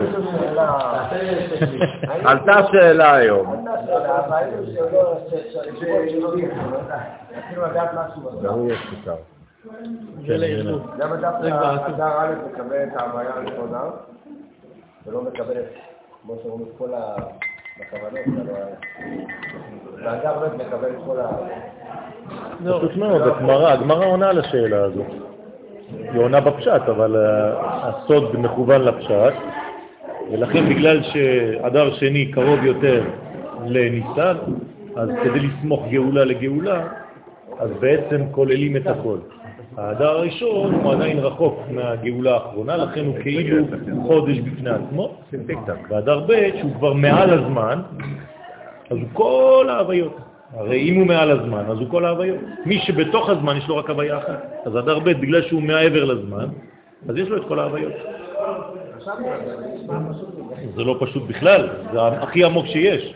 עלתה שאלה היום. למה דווקא אדר א' מקבל את ההוויה הנכונה ולא מקבל את, כמו שאומרים, את כל הכוונות, ואדר ב' מקבל את כל ה... פשוט מאוד, הגמרא, הגמרא עונה על השאלה הזו. היא עונה בפשט, אבל הסוד מכוון לפשט, ולכן בגלל שאדר שני קרוב יותר לניסן, אז כדי לסמוך גאולה לגאולה, אז בעצם כוללים את הכל. האדר הראשון הוא עדיין רחוק מהגאולה האחרונה, לכן הוא כאילו חודש בפני עצמו, והדר ב' שהוא כבר מעל הזמן, אז הוא כל ההוויות. הרי אם הוא מעל הזמן, אז הוא כל ההוויות. מי שבתוך הזמן יש לו רק הוויה אחת. אז אדר ב', בגלל שהוא מעבר לזמן, אז יש לו את כל ההוויות. זה לא פשוט בכלל, זה הכי עמוק שיש.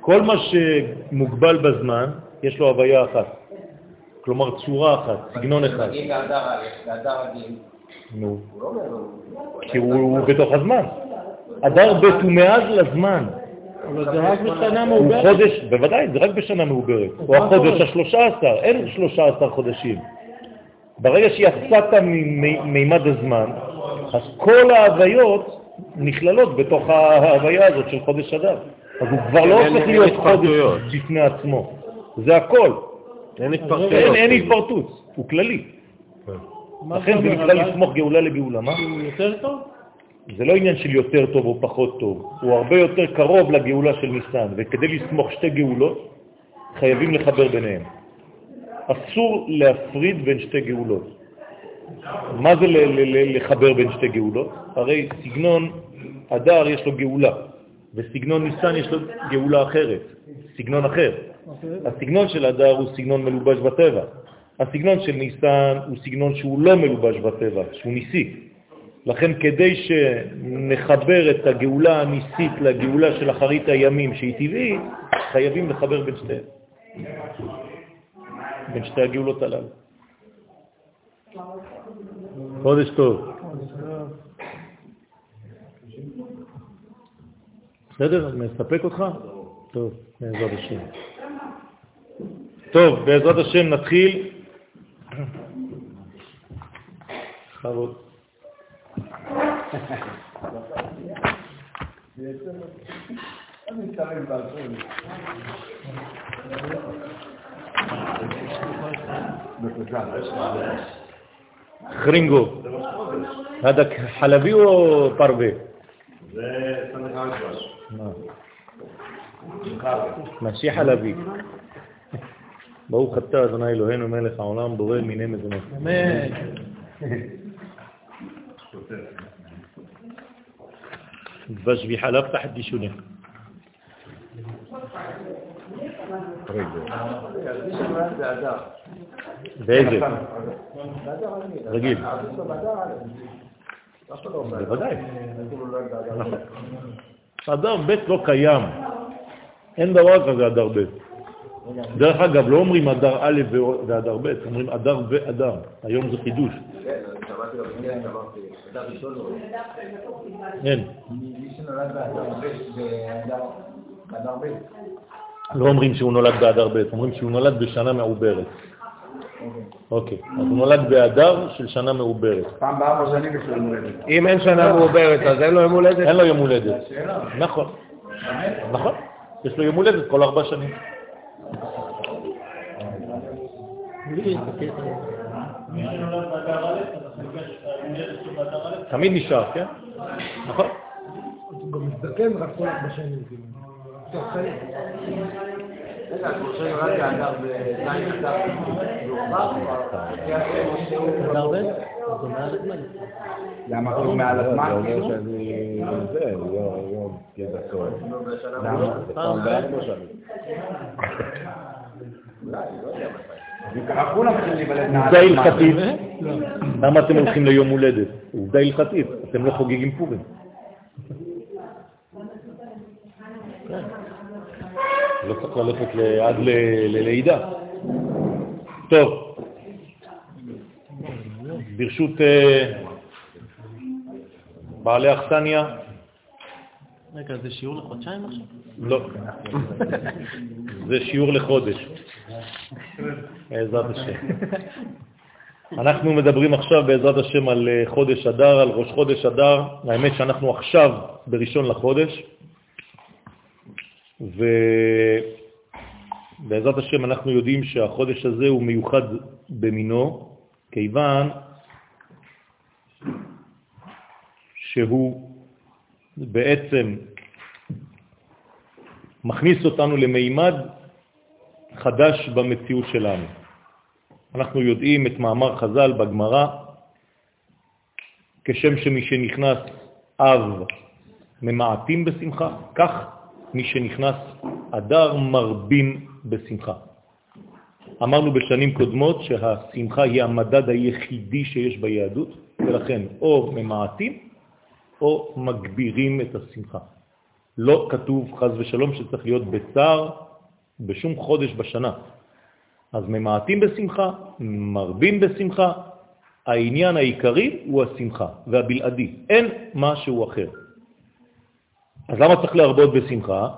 כל מה שמוגבל בזמן, יש לו הוויה אחת. כלומר צורה אחת, סגנון אחד. נו. כי הוא בתוך הזמן. אדר ב' הוא מאז לזמן. אבל זה רק בשנה הוא מעוברת. חודש, בוודאי, זה רק בשנה מעוברת. הוא החודש השלושה עשר, אין שלושה עשר חודשים. ברגע שיצאת ממימד הזמן, אז כל ההוויות נכללות בתוך ההוויה הזאת של חודש אדר. אז הוא כבר לא הופך להיות. חודש בפני עצמו. זה הכל. אין התפרצויות. אין התפרטות, הוא כללי. לכן זה נקרא לסמוך גאולה לגאולה. מה? הוא יותר טוב? זה לא עניין של יותר טוב או פחות טוב, הוא הרבה יותר קרוב לגאולה של ניסן, וכדי לסמוך שתי גאולות, חייבים לחבר ביניהם. אסור להפריד בין שתי גאולות. מה זה לחבר בין שתי גאולות? הרי סגנון אדר יש לו גאולה, וסגנון ניסן יש לו גאולה אחרת, סגנון אחר. הסגנון של אדר הוא סגנון מלובש בטבע. הסגנון של ניסן הוא סגנון שהוא לא מלובש בטבע, שהוא ניסי. לכן כדי שנחבר את הגאולה הניסית לגאולה של אחרית הימים שהיא טבעית, חייבים לחבר בין שתי, בין שתי הגאולות הללו. חודש טוב. בסדר? מספק אותך? טוב, בעזרת השם. טוב, בעזרת השם נתחיל. בכבוד. חרינגו. هذا حلبي או פרווה? זה סמך דבש. מה? משי חלבי. ברוך אתה אדוני אלוהינו מלך העולם בורא מיני מזונות. אמן. דבש וחלב תחת דישוני. ואיזה? רגיל. בוודאי. נכון. אדר ב' לא קיים. אין דבר כזה אדר ב'. דרך אגב, לא אומרים אדר א' ואדר ב', אומרים אדר ואדר. היום זה חידוש. אין. לא אומרים שהוא נולד באדר ב', אומרים שהוא נולד בשנה מעוברת. אוקיי, אז הוא נולד באדר של שנה מעוברת. פעם בארבע שנים יש לו יום הולדת. אם אין שנה מעוברת, אז אין לו יום הולדת? אין לו יום הולדת. נכון. נכון. יש לו יום הולדת כל ארבע שנים. תמיד נשאר, כן? נכון. הוא גם מזדקן רק כל ארבע שנים. למה הוא מעל הזמן? זה אומר? שאני... זה, יום ידע טוב. למה? זה פעם בארבע שנים. עובדה. הלכתית, למה אתם הולכים ליום הולדת? עובדה הלכתית, אתם לא חוגגים פורים. לא צריך ללכת עד ללידה. טוב, ברשות אה, בעלי אכסניה, רגע, זה שיעור לחודשיים עכשיו? לא. זה שיעור לחודש. בעזרת השם. אנחנו מדברים עכשיו בעזרת השם על אה, חודש אדר, על ראש חודש אדר. האמת שאנחנו עכשיו בראשון לחודש, ובעזרת השם אנחנו יודעים שהחודש הזה הוא מיוחד במינו, כיוון שהוא בעצם מכניס אותנו למימד חדש במציאות שלנו. אנחנו יודעים את מאמר חז"ל בגמרא, כשם שמי שנכנס אב ממעטים בשמחה, כך מי שנכנס אדר מרבים בשמחה. אמרנו בשנים קודמות שהשמחה היא המדד היחידי שיש ביהדות, ולכן או ממעטים או מגבירים את השמחה. לא כתוב חז ושלום שצריך להיות בצער בשום חודש בשנה. אז ממעטים בשמחה, מרבים בשמחה, העניין העיקרי הוא השמחה והבלעדי, אין משהו אחר. אז למה צריך להרבות בשמחה?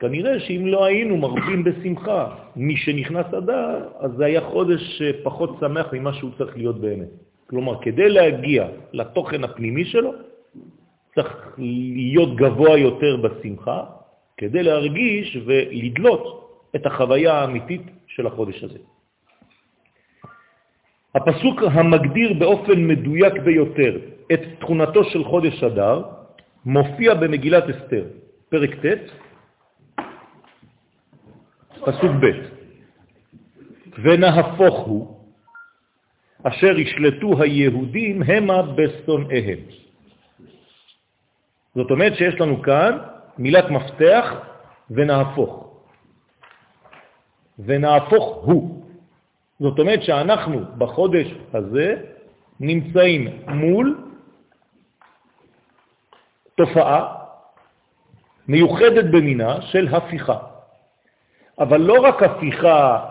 כנראה שאם לא היינו מרבים בשמחה מי שנכנס אדר, אז זה היה חודש פחות שמח ממה שהוא צריך להיות באמת. כלומר, כדי להגיע לתוכן הפנימי שלו, צריך להיות גבוה יותר בשמחה, כדי להרגיש ולדלות את החוויה האמיתית של החודש הזה. הפסוק המגדיר באופן מדויק ביותר את תכונתו של חודש אדר מופיע במגילת אסתר, פרק ט', פסוק ב', ונהפוך הוא אשר ישלטו היהודים המה בשונאיהם. זאת אומרת שיש לנו כאן מילת מפתח ונהפוך. ונהפוך הוא. זאת אומרת שאנחנו בחודש הזה נמצאים מול תופעה מיוחדת במינה של הפיכה. אבל לא רק הפיכה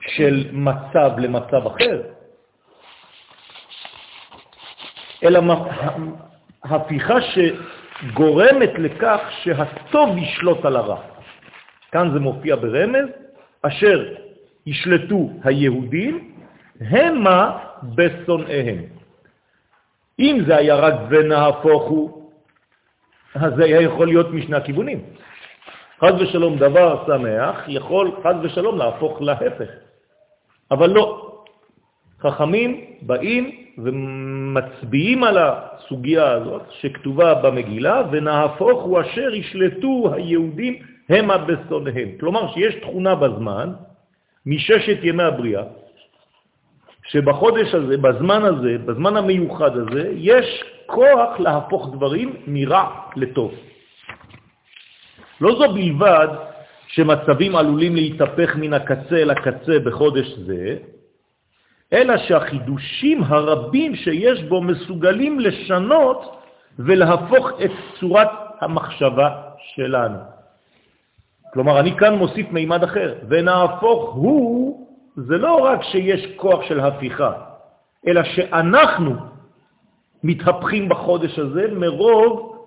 של מצב למצב אחר, אלא הפיכה שגורמת לכך שהטוב ישלוט על הרע. כאן זה מופיע ברמז, אשר ישלטו היהודים, המה בשונאיהם. אם זה היה רק ונהפוך הוא, אז זה היה יכול להיות משני הכיוונים. חז ושלום דבר שמח יכול חז ושלום להפוך להפך. אבל לא. חכמים באים ומצביעים על הסוגיה הזאת שכתובה במגילה, ונהפוך הוא אשר ישלטו היהודים המה בשונאיהם. כלומר שיש תכונה בזמן, מששת ימי הבריאה, שבחודש הזה, בזמן הזה, בזמן המיוחד הזה, יש כוח להפוך דברים מרע לטוב. לא זו בלבד שמצבים עלולים להתהפך מן הקצה אל הקצה בחודש זה, אלא שהחידושים הרבים שיש בו מסוגלים לשנות ולהפוך את צורת המחשבה שלנו. כלומר, אני כאן מוסיף מימד אחר, ונהפוך הוא, זה לא רק שיש כוח של הפיכה, אלא שאנחנו מתהפכים בחודש הזה מרוב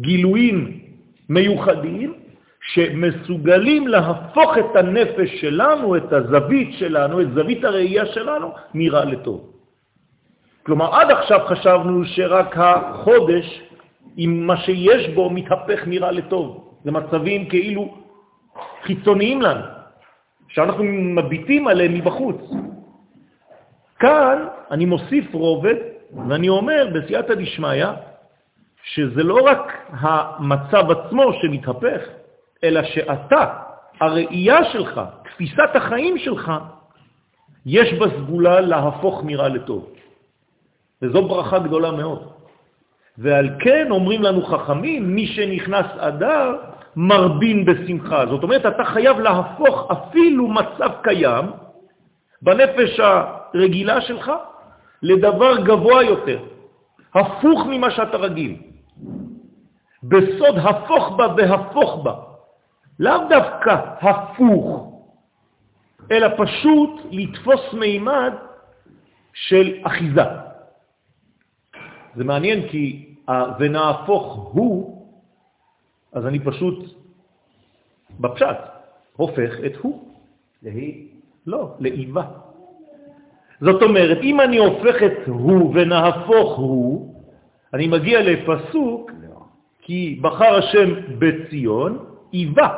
גילויים מיוחדים שמסוגלים להפוך את הנפש שלנו, את הזווית שלנו, את זווית הראייה שלנו, מרע לטוב. כלומר, עד עכשיו חשבנו שרק החודש, עם מה שיש בו, מתהפך מרע לטוב. זה מצבים כאילו חיצוניים לנו, שאנחנו מביטים עליהם מבחוץ. כאן אני מוסיף רובד, ואני אומר בסייעתא דשמיא, שזה לא רק המצב עצמו שמתהפך, אלא שאתה, הראייה שלך, תפיסת החיים שלך, יש בה סגולה להפוך מרע לטוב. וזו ברכה גדולה מאוד. ועל כן אומרים לנו חכמים, מי שנכנס אדר מרבין בשמחה. זאת אומרת, אתה חייב להפוך אפילו מצב קיים בנפש הרגילה שלך לדבר גבוה יותר, הפוך ממה שאתה רגיל. בסוד הפוך בה והפוך בה. לאו דווקא הפוך, אלא פשוט לתפוס מימד של אחיזה. זה מעניין כי ונהפוך הוא, אז אני פשוט, בפשט, הופך את הוא. להי? לא, לאיבה. זאת אומרת, אם אני הופך את הוא ונהפוך הוא, אני מגיע לפסוק, כי בחר השם בציון, איבה,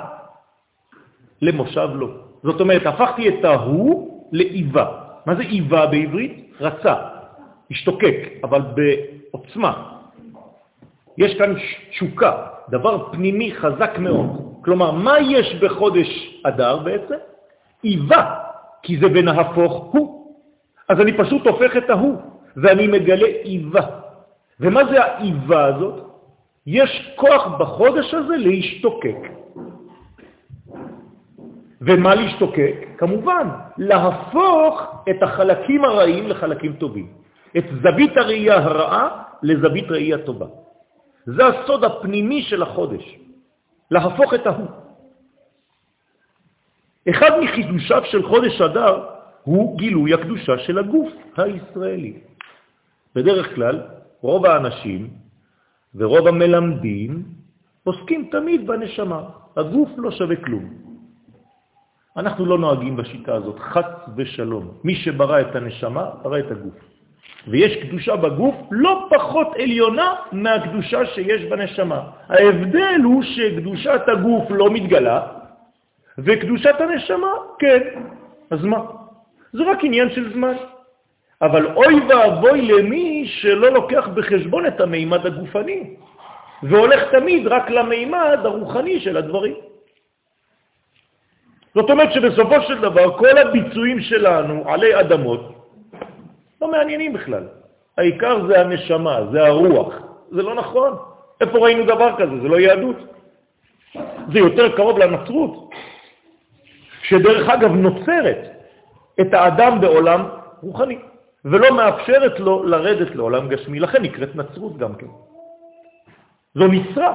למושב לו. זאת אומרת, הפכתי את ההוא לאיבה. מה זה איבה בעברית? רצה, השתוקק, אבל בעוצמה. יש כאן תשוקה, דבר פנימי חזק מאוד. כלומר, מה יש בחודש אדר בעצם? איבה, כי זה בנהפוך הוא. אז אני פשוט הופך את ההוא, ואני מגלה איבה. ומה זה האיבה הזאת? יש כוח בחודש הזה להשתוקק. ומה להשתוקק? כמובן, להפוך את החלקים הרעים לחלקים טובים. את זווית הראייה הרעה לזווית ראייה טובה. זה הסוד הפנימי של החודש, להפוך את ההוא. אחד מחידושיו של חודש אדר הוא גילוי הקדושה של הגוף הישראלי. בדרך כלל, רוב האנשים ורוב המלמדים עוסקים תמיד בנשמה. הגוף לא שווה כלום. אנחנו לא נוהגים בשיטה הזאת, חץ ושלום. מי שברא את הנשמה, ברא את הגוף. ויש קדושה בגוף לא פחות עליונה מהקדושה שיש בנשמה. ההבדל הוא שקדושת הגוף לא מתגלה, וקדושת הנשמה, כן. אז מה? זה רק עניין של זמן. אבל אוי ואבוי למי שלא לוקח בחשבון את המימד הגופני, והולך תמיד רק למימד הרוחני של הדברים. זאת אומרת שבסופו של דבר כל הביצועים שלנו עלי אדמות לא מעניינים בכלל. העיקר זה הנשמה, זה הרוח. זה לא נכון. איפה ראינו דבר כזה? זה לא יהדות. זה יותר קרוב לנצרות, שדרך אגב נוצרת את האדם בעולם רוחני. ולא מאפשרת לו לרדת לעולם גשמי. לכן נקראת נצרות גם כן. זו נצרה.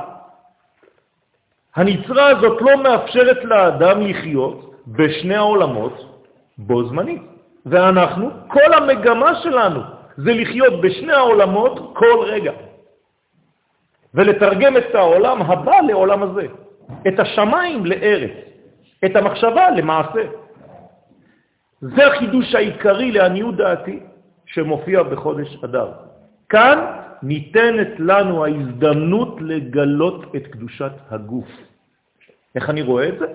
הנצרה הזאת לא מאפשרת לאדם לחיות בשני העולמות בו זמנית. ואנחנו, כל המגמה שלנו זה לחיות בשני העולמות כל רגע. ולתרגם את העולם הבא לעולם הזה, את השמיים לארץ, את המחשבה למעשה. זה החידוש העיקרי לעניות דעתי, שמופיע בחודש אדר. כאן ניתנת לנו ההזדמנות לגלות את קדושת הגוף. איך אני רואה את זה?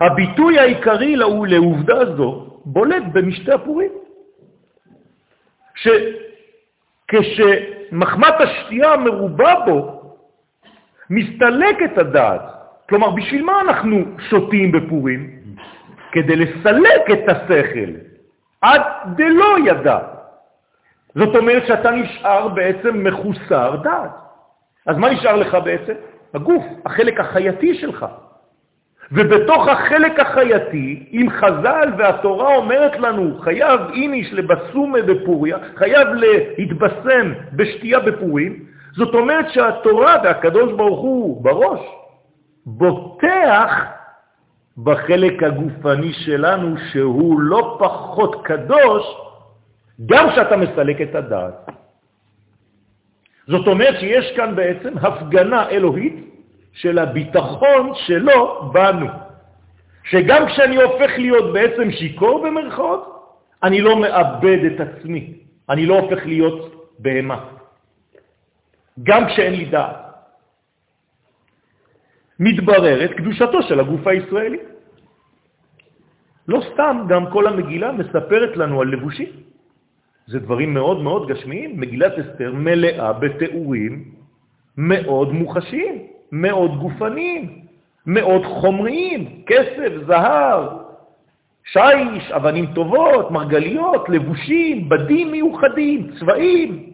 הביטוי העיקרי לעובדה זו בולט במשתי הפורים. שכשמחמת השתייה מרובה בו, מסתלקת הדעת. כלומר, בשביל מה אנחנו שותים בפורים? כדי לסלק את השכל. עד דלא ידע. זאת אומרת שאתה נשאר בעצם מחוסר דעת. אז מה נשאר לך בעצם? הגוף, החלק החייתי שלך. ובתוך החלק החייתי, אם חז"ל והתורה אומרת לנו, חייב איניש לבסומה בפוריה, חייב להתבשם בשתייה בפורים, זאת אומרת שהתורה והקדוש ברוך הוא בראש בוטח בחלק הגופני שלנו, שהוא לא פחות קדוש, גם כשאתה מסלק את הדעת. זאת אומרת שיש כאן בעצם הפגנה אלוהית של הביטחון שלו בנו. שגם כשאני הופך להיות בעצם שיקור במרכאות, אני לא מאבד את עצמי, אני לא הופך להיות בהמה. גם כשאין לי דעת. מתבררת קדושתו של הגוף הישראלי. לא סתם, גם כל המגילה מספרת לנו על לבושים. זה דברים מאוד מאוד גשמיים. מגילת אסתר מלאה בתיאורים מאוד מוחשיים, מאוד גופניים, מאוד חומריים, כסף, זהב, שיש, אבנים טובות, מרגליות, לבושים, בדים מיוחדים, צבעים.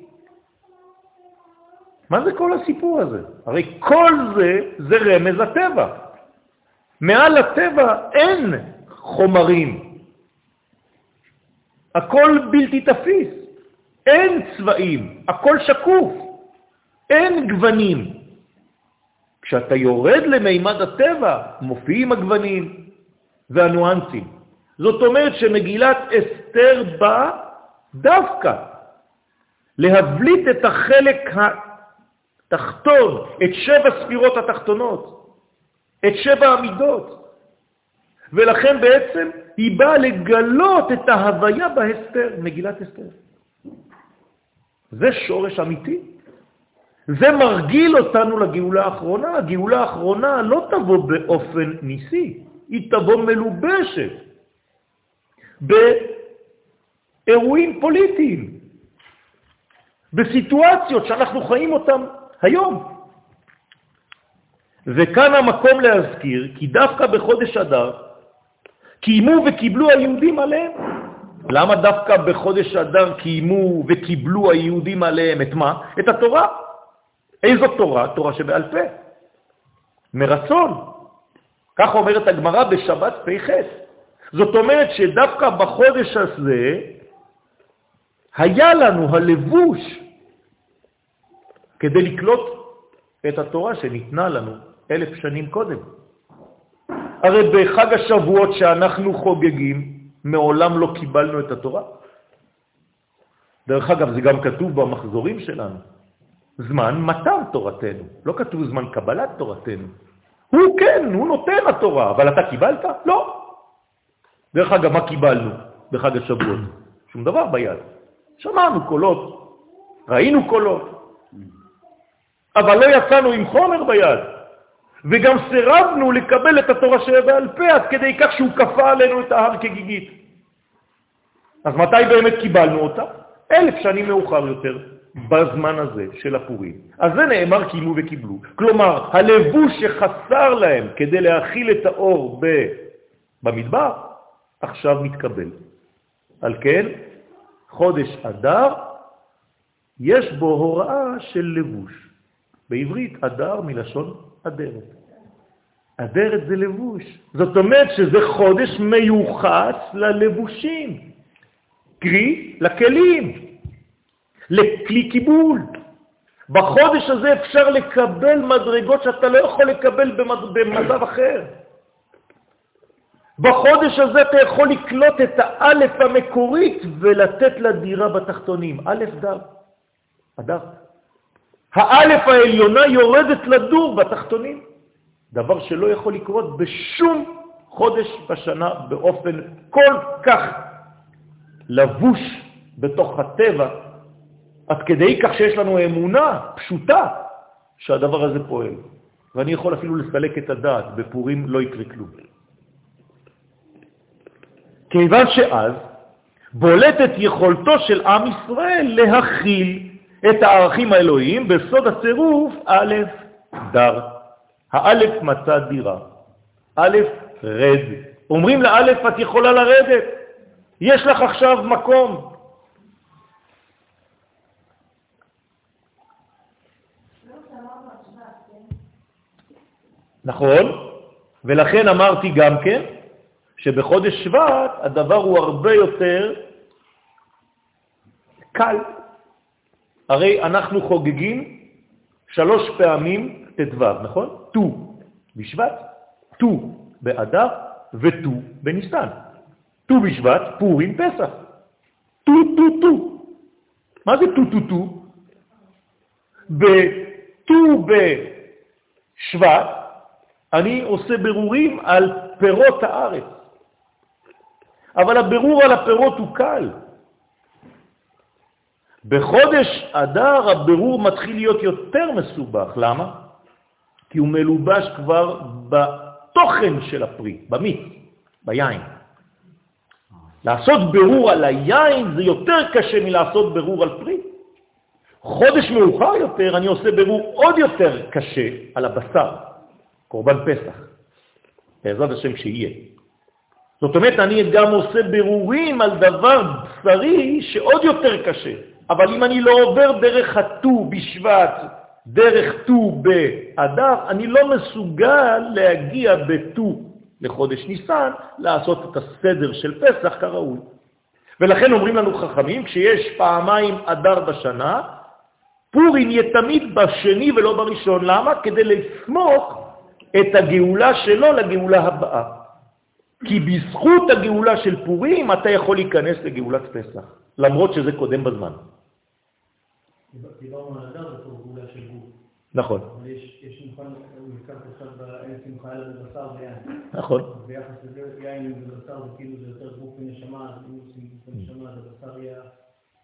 מה זה כל הסיפור הזה? הרי כל זה זה רמז הטבע. מעל הטבע אין חומרים. הכל בלתי תפיס. אין צבעים, הכל שקוף. אין גוונים. כשאתה יורד למימד הטבע, מופיעים הגוונים והנואנסים. זאת אומרת שמגילת אסתר באה דווקא להבליט את החלק תחתון את שבע ספירות התחתונות, את שבע המידות. ולכן בעצם היא באה לגלות את ההוויה בהסתר, מגילת הסתר. זה שורש אמיתי. זה מרגיל אותנו לגאולה האחרונה. הגאולה האחרונה לא תבוא באופן ניסי, היא תבוא מלובשת באירועים פוליטיים, בסיטואציות שאנחנו חיים אותן היום. וכאן המקום להזכיר כי דווקא בחודש אדר קיימו וקיבלו היהודים עליהם. למה דווקא בחודש אדר קיימו וקיבלו היהודים עליהם את מה? את התורה. איזו תורה? תורה שבעל פה. מרצון. כך אומרת הגמרא בשבת פ"ח. זאת אומרת שדווקא בחודש הזה היה לנו הלבוש כדי לקלוט את התורה שניתנה לנו אלף שנים קודם. הרי בחג השבועות שאנחנו חוגגים, מעולם לא קיבלנו את התורה. דרך אגב, זה גם כתוב במחזורים שלנו. זמן מתן תורתנו, לא כתוב זמן קבלת תורתנו. הוא כן, הוא נותן התורה, אבל אתה קיבלת? לא. דרך אגב, מה קיבלנו בחג השבועות? שום דבר ביד. שמענו קולות, ראינו קולות, אבל לא יצאנו עם חומר ביד. וגם סירבנו לקבל את התורה שבעל פה עד כדי כך שהוא כפה עלינו את ההר כגיגית. אז מתי באמת קיבלנו אותה? אלף שנים מאוחר יותר, בזמן הזה של הפורים. אז זה נאמר קיימו וקיבלו. כלומר, הלבוש שחסר להם כדי להכיל את האור ב... במדבר, עכשיו מתקבל. על כן, חודש אדר, יש בו הוראה של לבוש. בעברית אדר מלשון אדרת. אדרת זה לבוש. זאת אומרת שזה חודש מיוחס ללבושים, קרי לכלים, לכלי קיבול. בחודש הזה אפשר לקבל מדרגות שאתה לא יכול לקבל במצב אחר. בחודש הזה אתה יכול לקלוט את האלף המקורית ולתת לה דירה בתחתונים. א' דר, אדר. האלף העליונה יורדת לדור בתחתונים, דבר שלא יכול לקרות בשום חודש בשנה באופן כל כך לבוש בתוך הטבע, עד כדי כך שיש לנו אמונה פשוטה שהדבר הזה פועל. ואני יכול אפילו לסלק את הדעת, בפורים לא יקרה כלום. כיוון שאז בולטת יכולתו של עם ישראל להכיל את הערכים האלוהיים בסוד הצירוף א' דר. האלף מצא דירה. א' רד. אומרים לאלף, את יכולה לרדת. יש לך עכשיו מקום. נכון, ולכן אמרתי גם כן שבחודש שבט הדבר הוא הרבה יותר קל. הרי אנחנו חוגגים שלוש פעמים ט"ו, נכון? ט"ו בשבט, ט"ו באדר וט"ו בניסן. ט"ו בשבט, פורים, פסח. ט"ו, ט"ו, ט"ו. מה זה ט"ו, ט"ו, ט"ו? בט"ו בשבט אני עושה ברורים על פירות הארץ. אבל הבירור על הפירות הוא קל. בחודש אדר הבירור מתחיל להיות יותר מסובך. למה? כי הוא מלובש כבר בתוכן של הפרי, במיץ, ביין. לעשות ברור על היין זה יותר קשה מלעשות ברור על פרי. חודש מאוחר יותר אני עושה ברור עוד יותר קשה על הבשר, קורבן פסח, בעזרת השם שיהיה. זאת אומרת, אני גם עושה ברורים על דבר בשרי שעוד יותר קשה. אבל אם אני לא עובר דרך הט"ו בשבט, דרך ט"ו באדר, אני לא מסוגל להגיע בט"ו לחודש ניסן, לעשות את הסדר של פסח כראוי. ולכן אומרים לנו חכמים, כשיש פעמיים אדר בשנה, פורים יהיה תמיד בשני ולא בראשון. למה? כדי לסמוך את הגאולה שלו לגאולה הבאה. כי בזכות הגאולה של פורים אתה יכול להיכנס לגאולת פסח, למרות שזה קודם בזמן. דיברנו על אדר בתור גאולה של גוף. נכון, יש נכון, הוא לקח עכשיו באין שמחה אלא בבשר ויין. נכון. ביחס לזה, יין ובשר זה כאילו זה יותר גוף ונשמה, אז אם עושים גוף ונשמה, אז הבשר יהיה-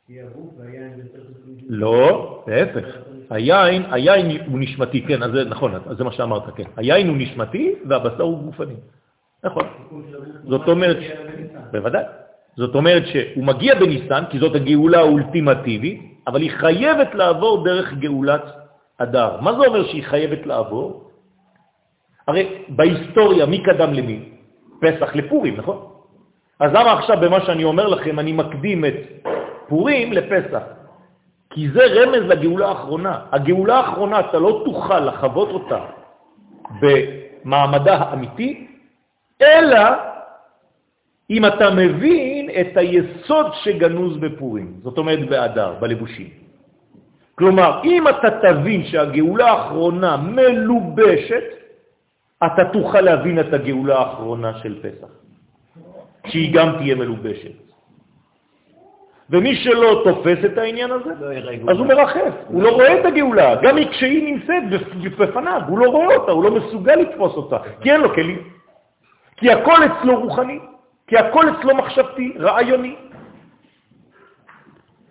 יהיה הגוף, והיין זה יותר גוף ונשמה. לא, להפך. היין, היין הוא נשמתי, כן, אז זה נכון, אז זה מה שאמרת, כן. היין הוא נשמתי והבשר הוא גופני. נכון. זאת אומרת, בוודאי. זאת אומרת שהוא מגיע בניסן, כי זאת הגאולה האולטימטיבית, אבל היא חייבת לעבור דרך גאולת אדר. מה זה אומר שהיא חייבת לעבור? הרי בהיסטוריה, מי קדם למי? פסח לפורים, נכון? אז למה עכשיו במה שאני אומר לכם אני מקדים את פורים לפסח? כי זה רמז לגאולה האחרונה. הגאולה האחרונה, אתה לא תוכל לחוות אותה במעמדה האמיתי, אלא אם אתה מבין את היסוד שגנוז בפורים, זאת אומרת באדר, בלבושים. כלומר, אם אתה תבין שהגאולה האחרונה מלובשת, אתה תוכל להבין את הגאולה האחרונה של פסח, שהיא גם תהיה מלובשת. ומי שלא תופס את העניין הזה, אז הוא מרחף, הוא לא רואה את הגאולה, גם כשהיא נמצאת בפ- בפניו, הוא לא רואה אותה, הוא לא מסוגל לתפוס אותה, כי אין לו כלים. כי הכל אצלו רוחני, כי הכל אצלו מחשבתי, רעיוני.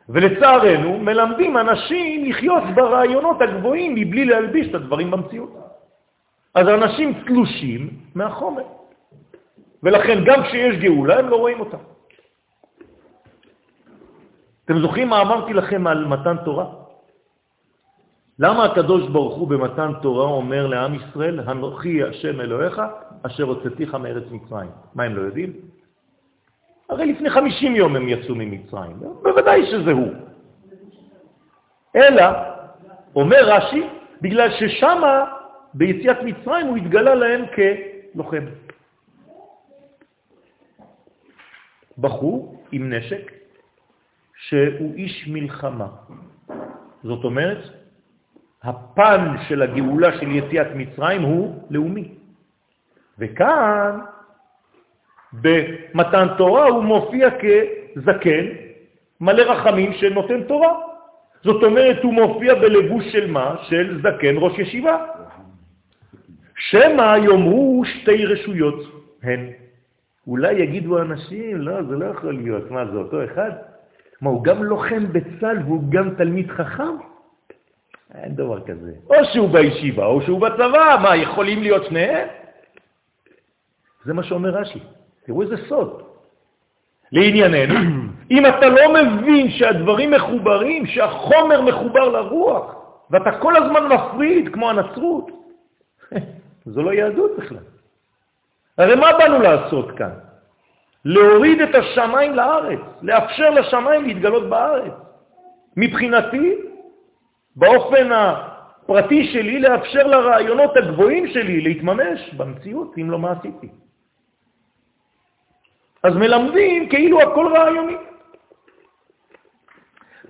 ולצערנו מלמדים אנשים לחיות ברעיונות הגבוהים מבלי להלביש את הדברים במציאות. אז אנשים תלושים מהחומר. ולכן גם כשיש גאולה הם לא רואים אותה. אתם זוכרים מה אמרתי לכם על מתן תורה? למה הקדוש ברוך הוא במתן תורה אומר לעם ישראל, הנוכי השם אלוהיך, אשר הוצאתיך מארץ מצרים? מה הם לא יודעים? הרי לפני 50 יום הם יצאו ממצרים, בוודאי שזה הוא. אלא, אומר רש"י, בגלל ששם ביציאת מצרים הוא התגלה להם כלוחם. בחור עם נשק שהוא איש מלחמה. זאת אומרת, הפן של הגאולה של יציאת מצרים הוא לאומי. וכאן, במתן תורה, הוא מופיע כזקן, מלא רחמים שנותן תורה. זאת אומרת, הוא מופיע בלבוש של מה? של זקן ראש ישיבה. שמא יאמרו שתי רשויות הן. אולי יגידו אנשים, לא, זה לא יכול להיות. מה, זה אותו אחד? מה, הוא גם לוחם בצל והוא גם תלמיד חכם? אין דבר כזה. או שהוא בישיבה או שהוא בצבא, מה, יכולים להיות שניהם? זה מה שאומר רש"י. תראו איזה סוד. לענייננו, אם אתה לא מבין שהדברים מחוברים, שהחומר מחובר לרוח, ואתה כל הזמן מפריד כמו הנצרות, זו לא יהדות בכלל. הרי מה באנו לעשות כאן? להוריד את השמיים לארץ, לאפשר לשמיים להתגלות בארץ. מבחינתי, באופן הפרטי שלי, לאפשר לרעיונות הגבוהים שלי להתממש במציאות, אם לא מה עשיתי. אז מלמדים כאילו הכל רעיוני.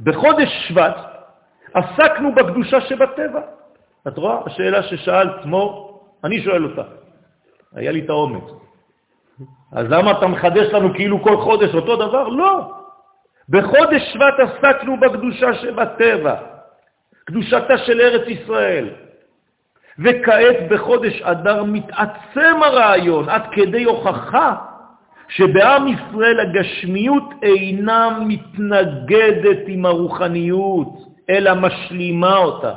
בחודש שבט עסקנו בקדושה שבטבע. את רואה? השאלה ששאלת, מור, אני שואל אותה. היה לי את האומץ. אז למה אתה מחדש לנו כאילו כל חודש אותו דבר? לא. בחודש שבט עסקנו בקדושה שבטבע, קדושתה של ארץ ישראל. וכעת בחודש אדר מתעצם הרעיון עד כדי הוכחה שבעם ישראל הגשמיות אינה מתנגדת עם הרוחניות, אלא משלימה אותה.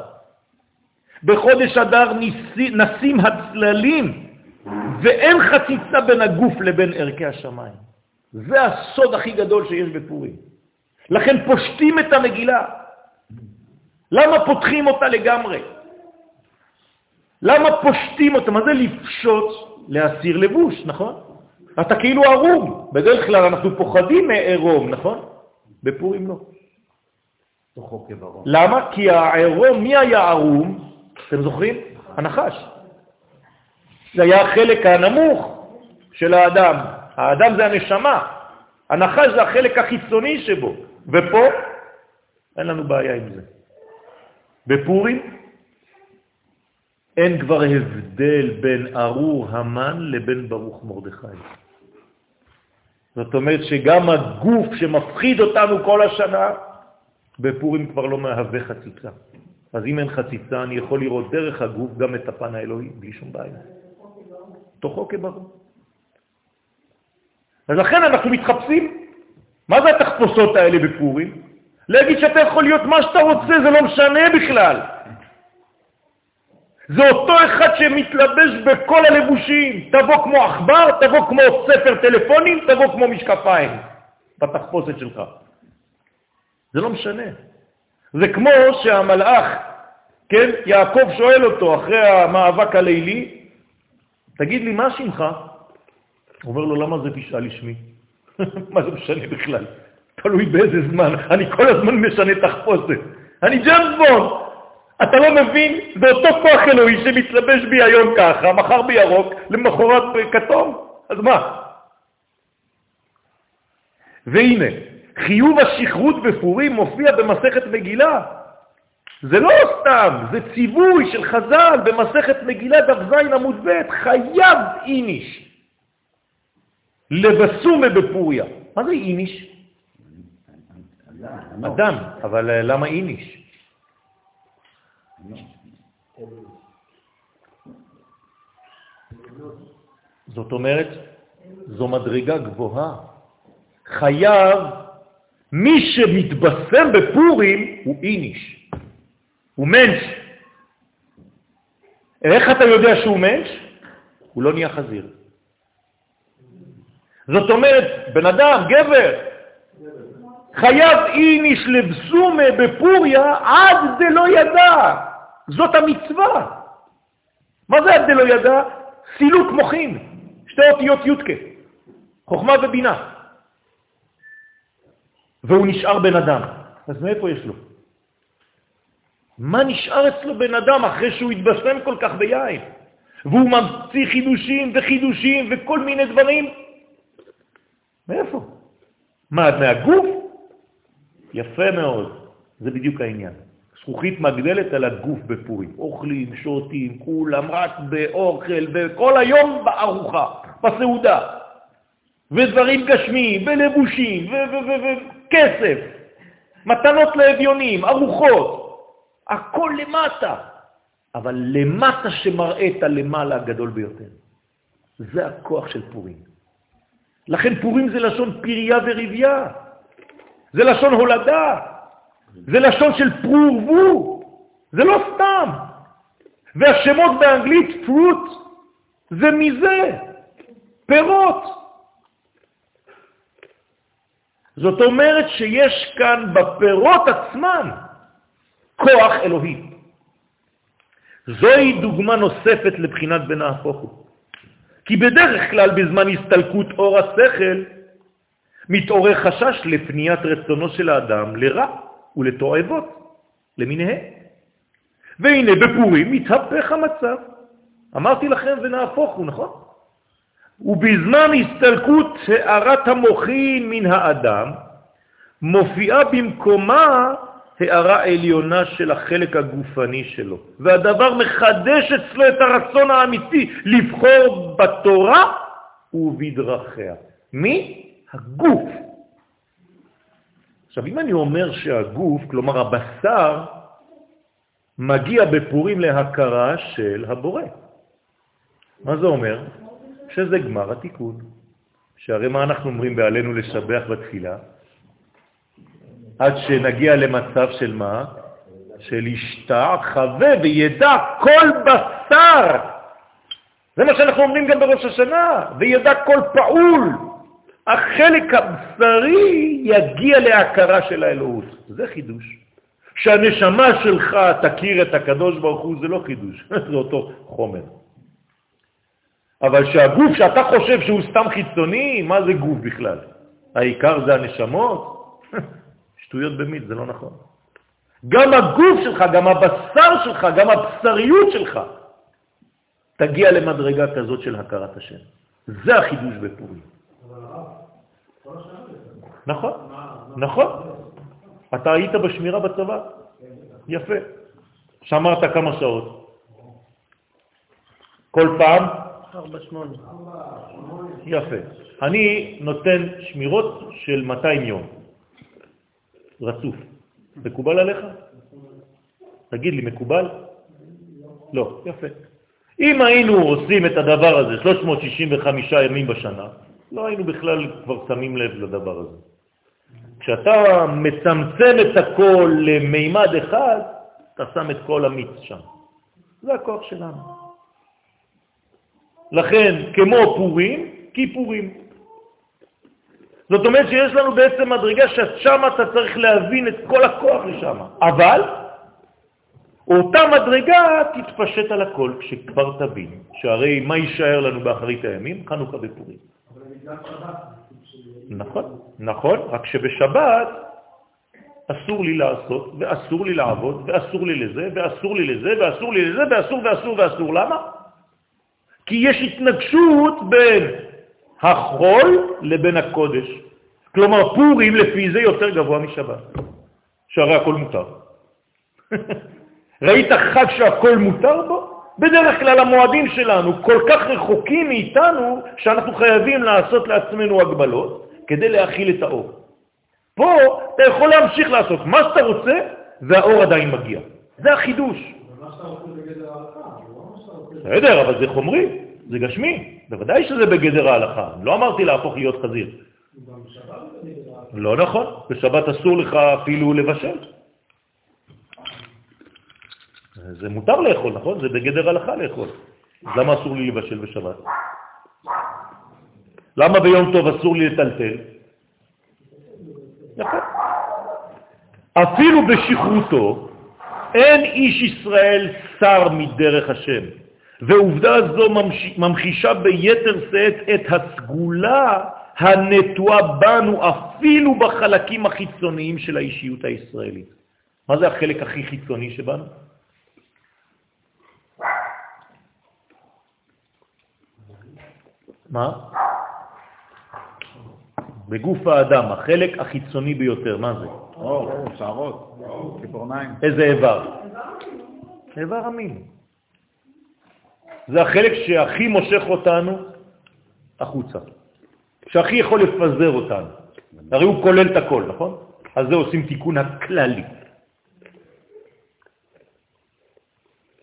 בחודש אדר נשים הצללים, ואין חציצה בין הגוף לבין ערכי השמיים. זה הסוד הכי גדול שיש בפורים. לכן פושטים את המגילה. למה פותחים אותה לגמרי? למה פושטים אותה? מה זה לפשוט? להסיר לבוש, נכון? אתה כאילו ערום. בדרך כלל אנחנו פוחדים מעירום, נכון? בפורים לא. למה? כי העירום, מי היה ערום? אתם זוכרים? הנחש. זה היה החלק הנמוך של האדם. האדם זה הנשמה. הנחש זה החלק החיצוני שבו. ופה אין לנו בעיה עם זה. בפורים אין כבר הבדל בין ארור המן לבין ברוך מרדכי. זאת אומרת שגם הגוף שמפחיד אותנו כל השנה, בפורים כבר לא מהווה חציצה. אז אם אין חציצה, אני יכול לראות דרך הגוף גם את הפן האלוהי, בלי שום בעיה. תוכו כברור. אז לכן אנחנו מתחפשים. מה זה התחפושות האלה בפורים? להגיד שאתה יכול להיות מה שאתה רוצה, זה לא משנה בכלל. זה אותו אחד שמתלבש בכל הלבושים. תבוא כמו עכבר, תבוא כמו ספר טלפונים, תבוא כמו משקפיים בתחפושת שלך. זה לא משנה. זה כמו שהמלאך, כן, יעקב שואל אותו אחרי המאבק הלילי, תגיד לי, מה שמך? הוא אומר לו, למה זה תשאל לשמי? מה זה משנה בכלל? תלוי באיזה זמן. אני כל הזמן משנה תחפושת. אני ג'יימס בונד. אתה לא מבין? זה אותו כוח אלוהי שמתלבש בי היום ככה, מחר בירוק, למחרת בכתום. אז מה? והנה, חיוב השכרות בפורים מופיע במסכת מגילה. זה לא סתם, זה ציווי של חז"ל במסכת מגילה דף ז עמוד ב', חייב איניש. לבסומה בפוריה. מה זה איניש? אדם, אבל אה, למה איניש? זאת אומרת, זו מדרגה גבוהה. חייב, מי שמתבשם בפורים הוא איניש, הוא מנש. איך אתה יודע שהוא מנש? הוא לא נהיה חזיר. זאת אומרת, בן אדם, גבר, חייב איניש לבסומה בפוריה עד דלא ידע. זאת המצווה. מה זה עד דלא ידע? סילוק מוחין, שתי אותיות יודקה, חוכמה ובינה. והוא נשאר בן אדם. אז מאיפה יש לו? מה נשאר אצלו בן אדם אחרי שהוא התבשם כל כך ביין? והוא ממציא חידושים וחידושים וכל מיני דברים מאיפה? מה, מהגוף? יפה מאוד, זה בדיוק העניין. זכוכית מגדלת על הגוף בפורים. אוכלים, שותים, כולם רק באוכל, וכל היום בארוחה, בסעודה. ודברים גשמיים, ולבושים, וכסף, מתנות לאביונים, ארוחות, הכל למטה. אבל למטה שמראה את הלמעלה הגדול ביותר. זה הכוח של פורים. לכן פורים זה לשון פריה ורבייה. זה לשון הולדה. זה לשון של פרורבו. זה לא סתם. והשמות באנגלית פרוט זה מזה, פירות. זאת אומרת שיש כאן בפירות עצמם כוח אלוהי. זוהי דוגמה נוספת לבחינת בן ההפוך הוא. כי בדרך כלל בזמן הסתלקות אור השכל מתעורר חשש לפניית רצונו של האדם לרע ולתועבות למיניהם. והנה בפורים מתהפך המצב. אמרתי לכם ונהפוך הוא, נכון? ובזמן הסתלקות הערת המוחין מן האדם מופיעה במקומה הערה עליונה של החלק הגופני שלו, והדבר מחדש אצלו את הרצון האמיתי לבחור בתורה ובדרכיה. מי? הגוף. עכשיו, אם אני אומר שהגוף, כלומר הבשר, מגיע בפורים להכרה של הבורא, מה זה אומר? שזה גמר התיקון. שהרי מה אנחנו אומרים בעלינו לשבח בתפילה? עד שנגיע למצב של מה? של השתע חווה וידע כל בשר. זה מה שאנחנו אומרים גם בראש השנה, וידע כל פעול. החלק הבשרי יגיע להכרה של האלוהות. זה חידוש. שהנשמה שלך תכיר את הקדוש ברוך הוא, זה לא חידוש, זה אותו חומר. אבל שהגוף שאתה חושב שהוא סתם חיצוני, מה זה גוף בכלל? העיקר זה הנשמות? שטויות במיץ, זה לא נכון. גם הגוף שלך, גם הבשר שלך, גם הבשריות שלך, תגיע למדרגה כזאת של הכרת השם. זה החידוש בפורים. נכון, נכון. אתה היית בשמירה בצבא? יפה. שמרת כמה שעות? כל פעם? ארבע שמונה. יפה. אני נותן שמירות של 200 יום. רצוף. מקובל עליך? תגיד לי, מקובל? לא, יפה. אם היינו עושים את הדבר הזה 365 ימים בשנה, לא היינו בכלל כבר שמים לב לדבר הזה. כשאתה מצמצם את הכל למימד אחד, אתה שם את כל המיץ שם. זה הכוח שלנו. לכן, כמו פורים, כיפורים. זאת אומרת שיש לנו בעצם מדרגה ששם אתה צריך להבין את כל הכוח לשם. אבל אותה מדרגה תתפשט על הכל כשכבר תבין, שהרי מה יישאר לנו באחרית הימים? חנוכה בפורים. נכון, נכון, רק שבשבת אסור לי לעשות, ואסור לי לעבוד, ואסור לי לזה, ואסור לי לזה, ואסור לי לזה, ואסור ואסור ואסור. למה? כי יש התנגשות בין החול לבין הקודש. כלומר, פורים לפי זה יותר גבוה משבת, שהרי הכל מותר. ראית חג שהכל מותר בו? בדרך כלל המועדים שלנו כל כך רחוקים מאיתנו, שאנחנו חייבים לעשות לעצמנו הגבלות כדי להכיל את האור. פה אתה יכול להמשיך לעשות מה שאתה רוצה, והאור עדיין מגיע. זה החידוש. בסדר, אבל זה חומרי, זה גשמי. בוודאי שזה בגדר ההלכה. לא אמרתי להפוך להיות חזיר. לא נכון, בשבת אסור לך אפילו לבשל. זה מותר לאכול, נכון? זה בגדר הלכה לאכול. למה אסור לי לבשל בשבת? למה ביום טוב אסור לי לטלטל? יפה. אפילו בשכרותו אין איש ישראל שר מדרך השם, ועובדה זו ממחישה ביתר שאת את הסגולה הנטועה בנו אפילו בחלקים החיצוניים של האישיות הישראלית. מה זה החלק הכי חיצוני שבנו? מה? בגוף האדם, החלק החיצוני ביותר, מה זה? אור, שערות, ציפורניים. איזה איבר? איבר המין. זה החלק שהכי מושך אותנו החוצה, שהכי יכול לפזר אותנו. הרי הוא כולל את הכל, נכון? אז זה עושים תיקון הכללי.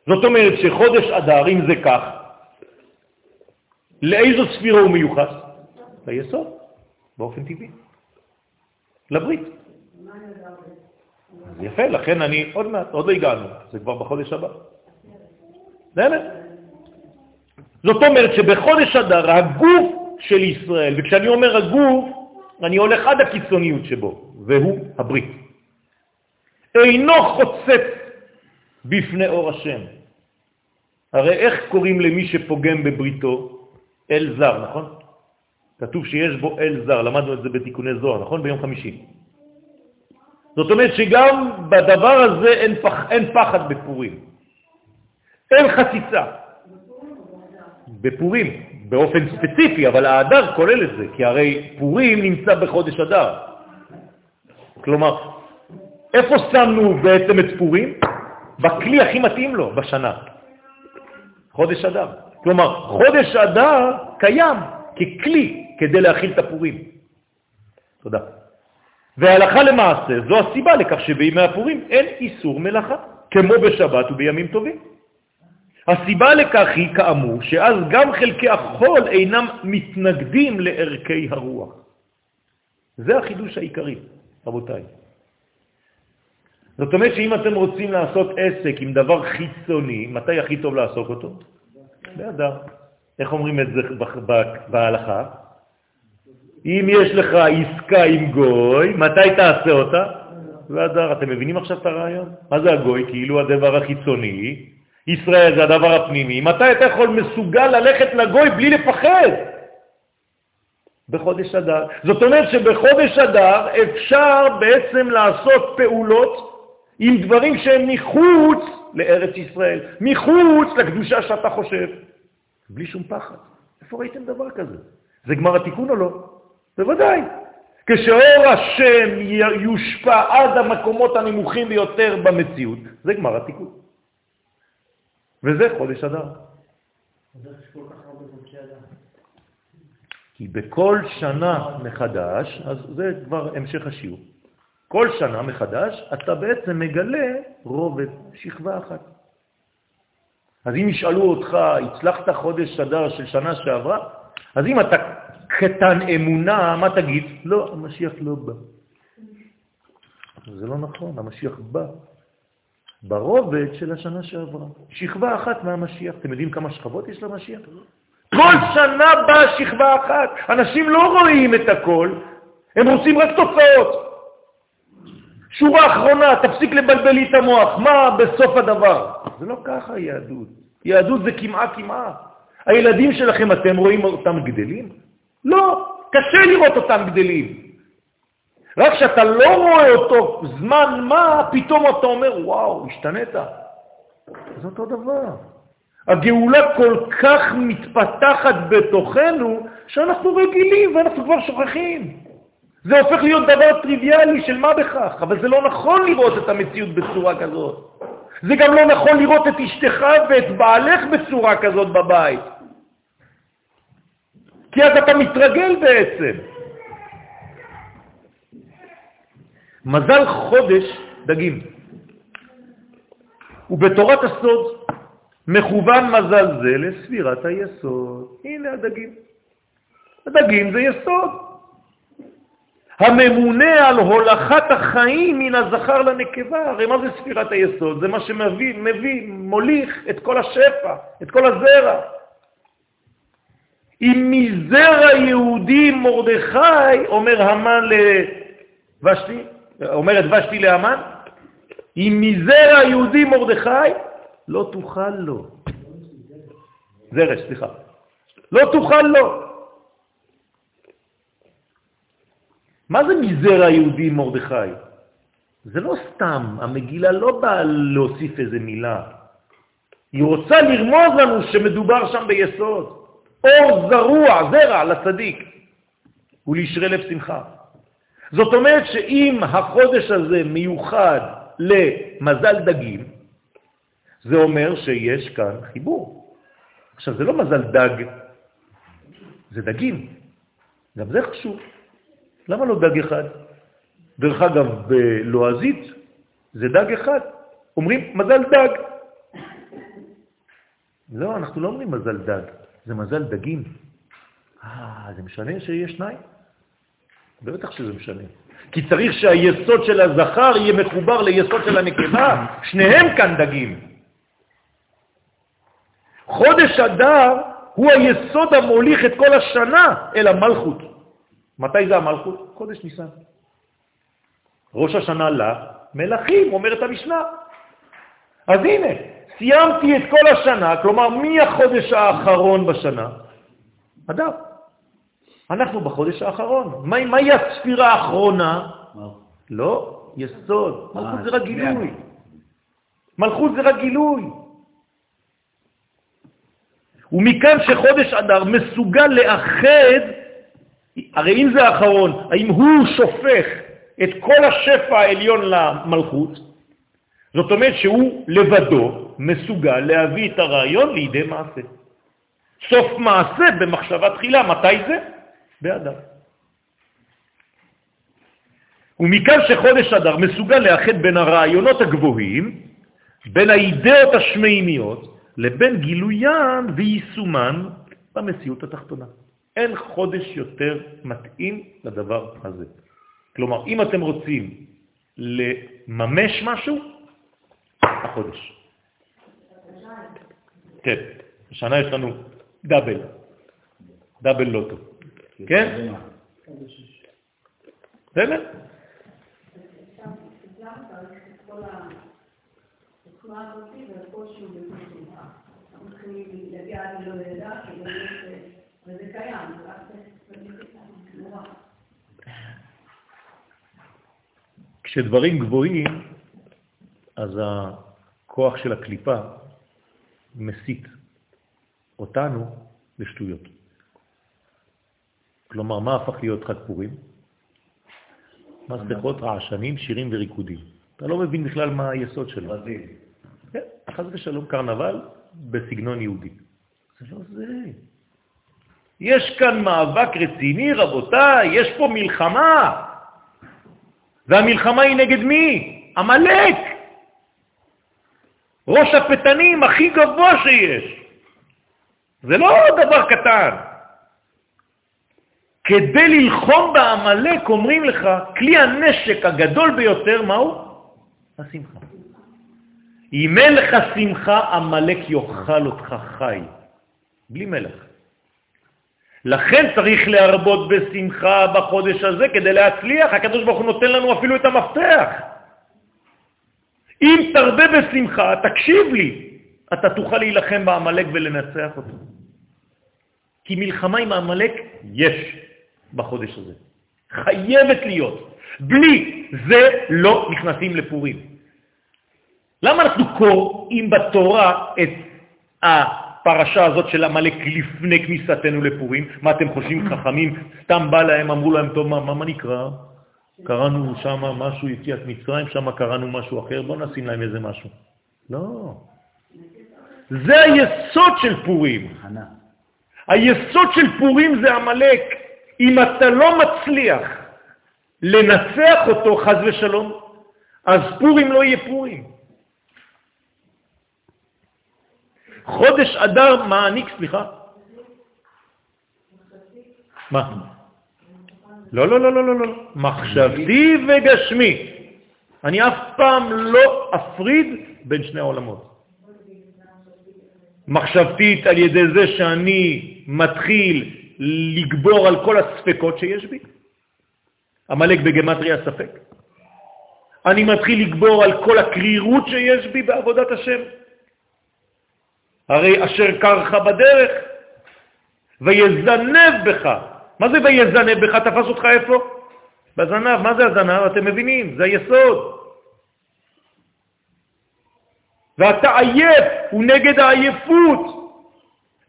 זאת אומרת שחודש אדר, אם זה כך, לאיזו ספירה הוא מיוחס? ליסוד, באופן טבעי. לברית. אז יפה, לכן אני עוד מעט, עוד לא הגענו, זה כבר בחודש הבא. באמת. זאת אומרת שבחודש אדר הגוף של ישראל, וכשאני אומר הגוף, אני הולך עד הקיצוניות שבו, והוא הברית. אינו חוצץ בפני אור השם. הרי איך קוראים למי שפוגם בבריתו? אל זר, נכון? כתוב שיש בו אל זר, למדנו את זה בתיקוני זוהר, נכון? ביום חמישי. זאת אומרת שגם בדבר הזה אין, פח, אין פחד בפורים. אין חציצה. בפורים, באופן ספציפי, אבל האדר כולל את זה, כי הרי פורים נמצא בחודש אדר. כלומר, איפה שמנו בעצם את פורים? בכלי הכי מתאים לו בשנה, חודש אדר. כלומר, חודש אדר קיים ככלי כדי להכיל את הפורים. תודה. והלכה למעשה, זו הסיבה לכך שבימי הפורים אין איסור מלאכה, כמו בשבת ובימים טובים. הסיבה לכך היא, כאמור, שאז גם חלקי החול אינם מתנגדים לערכי הרוח. זה החידוש העיקרי, רבותיי. זאת אומרת שאם אתם רוצים לעשות עסק עם דבר חיצוני, מתי הכי טוב לעסוק אותו? באדר. איך אומרים את זה בהלכה? אם יש לך עסקה עם גוי, מתי תעשה אותה? באדר. אתם מבינים עכשיו את הרעיון? מה זה הגוי? כאילו הדבר החיצוני, ישראל זה הדבר הפנימי. מתי אתה יכול מסוגל ללכת לגוי בלי לפחד? בחודש אדר. זאת אומרת שבחודש אדר אפשר בעצם לעשות פעולות עם דברים שהם מחוץ לארץ ישראל, מחוץ לקדושה שאתה חושב, בלי שום פחד. איפה ראיתם דבר כזה? זה גמר התיקון או לא? בוודאי. כשאור השם יושפע עד המקומות הנמוכים ביותר במציאות, זה גמר התיקון. וזה חודש אדר. כי בכל שנה מחדש, אז זה כבר המשך השיעור. כל שנה מחדש, אתה בעצם מגלה רובד, שכבה אחת. אז אם ישאלו אותך, הצלחת חודש אדר של שנה שעברה? אז אם אתה קטן אמונה, מה תגיד? לא, המשיח לא בא. זה לא נכון, המשיח בא. ברובד של השנה שעברה. שכבה אחת מהמשיח. אתם יודעים כמה שכבות יש למשיח? כל שנה באה שכבה אחת. אנשים לא רואים את הכל, הם רוצים רק תוצאות. שורה אחרונה, תפסיק לבלבל לי את המוח, מה בסוף הדבר? זה לא ככה יהדות. יהדות זה כמעה כמעה. הילדים שלכם, אתם רואים אותם גדלים? לא, קשה לראות אותם גדלים. רק כשאתה לא רואה אותו זמן מה, פתאום אתה אומר, וואו, השתנית. זה אותו דבר. הגאולה כל כך מתפתחת בתוכנו, שאנחנו רגילים ואנחנו כבר שוכחים. זה הופך להיות דבר טריוויאלי של מה בכך, אבל זה לא נכון לראות את המציאות בצורה כזאת. זה גם לא נכון לראות את אשתך ואת בעלך בצורה כזאת בבית. כי אז אתה מתרגל בעצם. מזל חודש דגים. ובתורת הסוד מכוון מזל זה לספירת היסוד. הנה הדגים. הדגים זה יסוד. הממונה על הולכת החיים מן הזכר לנקבה. הרי מה זה ספירת היסוד? זה מה שמביא, מביא, מוליך את כל השפע, את כל הזרע. אם מזרע יהודי מרדכי, אומר המן לבשתי, אומרת ושתי לאמן, אם מזרע יהודי מרדכי, לא תוכל לו. זרש, סליחה. לא תוכל לו. מה זה מזרע יהודי מרדכי? זה לא סתם, המגילה לא באה להוסיף איזה מילה. היא רוצה לרמוז לנו שמדובר שם ביסוד. אור זרוע, זרע, לצדיק, ולישרי לב שמחה. זאת אומרת שאם החודש הזה מיוחד למזל דגים, זה אומר שיש כאן חיבור. עכשיו, זה לא מזל דג, זה דגים. גם זה חשוב. למה לא דג אחד? דרך אגב, בלועזית זה דג אחד. אומרים מזל דג. לא, אנחנו לא אומרים מזל דג, זה מזל דגים. אה, זה משנה שיש שניים? בטח שזה משנה. כי צריך שהיסוד של הזכר יהיה מחובר ליסוד של הנקבה, שניהם כאן דגים. חודש אדר הוא היסוד המוליך את כל השנה אל המלכות. מתי זה המלכות? חודש ניסן. ראש השנה לה, מלכים, אומרת המשנה. אז הנה, סיימתי את כל השנה, כלומר, מי החודש האחרון בשנה? אדר. אנחנו בחודש האחרון. מה, מהי הספירה האחרונה? לא, יסוד. מלכות זה רק גילוי. מלכות זה רק גילוי. ומכאן שחודש אדר מסוגל לאחד, הרי אם זה האחרון, האם הוא שופך את כל השפע העליון למלכות, זאת אומרת שהוא לבדו מסוגל להביא את הרעיון לידי מעשה. סוף מעשה במחשבה תחילה, מתי זה? באדר. ומכאן שחודש אדר מסוגל לאחד בין הרעיונות הגבוהים, בין האידאות השמימיות, לבין גילוין ויישומן במציאות התחתונה. אין חודש יותר מתאים לדבר הזה. כלומר, אם אתם רוצים לממש משהו, החודש. כן, השנה יש לנו דאבל, דאבל לוטו. כן? בסדר? כשדברים גבוהים, אז הכוח של הקליפה מסית אותנו לשטויות. כלומר, מה הפך להיות חג פורים? מסכות, רעשנים, שירים וריקודים. אתה לא מבין בכלל מה היסוד שלו. כן, חס ושלום, קרנבל בסגנון יהודי. זה לא זה. יש כאן מאבק רציני, רבותיי, יש פה מלחמה. והמלחמה היא נגד מי? המלאק. ראש הפתנים הכי גבוה שיש. זה לא דבר קטן. כדי ללחום בעמלק, אומרים לך, כלי הנשק הגדול ביותר, מהו? השמחה. אם אין לך שמחה, עמלק יאכל אותך חי, בלי מלך. לכן צריך להרבות בשמחה בחודש הזה כדי להצליח. הקדוש ברוך הוא נותן לנו אפילו את המפתח. אם תרבה בשמחה, תקשיב לי, אתה תוכל להילחם בעמלק ולנצח אותו. כי מלחמה עם העמלק יש בחודש הזה. חייבת להיות. בלי זה לא נכנסים לפורים. למה אנחנו קוראים בתורה את הפרשה הזאת של המלאק לפני כניסתנו לפורים? מה אתם חושבים, חכמים? סתם בא להם, אמרו להם, טוב, מה, מה נקרא? קראנו שם משהו, יציאת מצרים, שם קראנו משהו אחר, בואו נשים להם איזה משהו. לא. זה היסוד של פורים. היסוד של פורים זה המלאק. אם אתה לא מצליח לנצח אותו, חז ושלום, אז פורים לא יהיה פורים. חודש אדר מעניק, סליחה. מה? לא, לא, לא, לא, לא, לא. מחשבתי וגשמי. אני אף פעם לא אפריד בין שני העולמות. מחשבתית על ידי זה שאני מתחיל לגבור על כל הספקות שיש בי. המלאק בגמטריה ספק. אני מתחיל לגבור על כל הקרירות שיש בי בעבודת השם. הרי אשר קרך בדרך, ויזנב בך. מה זה ויזנב בך? תפס אותך איפה? בזנב. מה זה הזנב? אתם מבינים, זה היסוד. ואתה עייף, הוא נגד העייפות,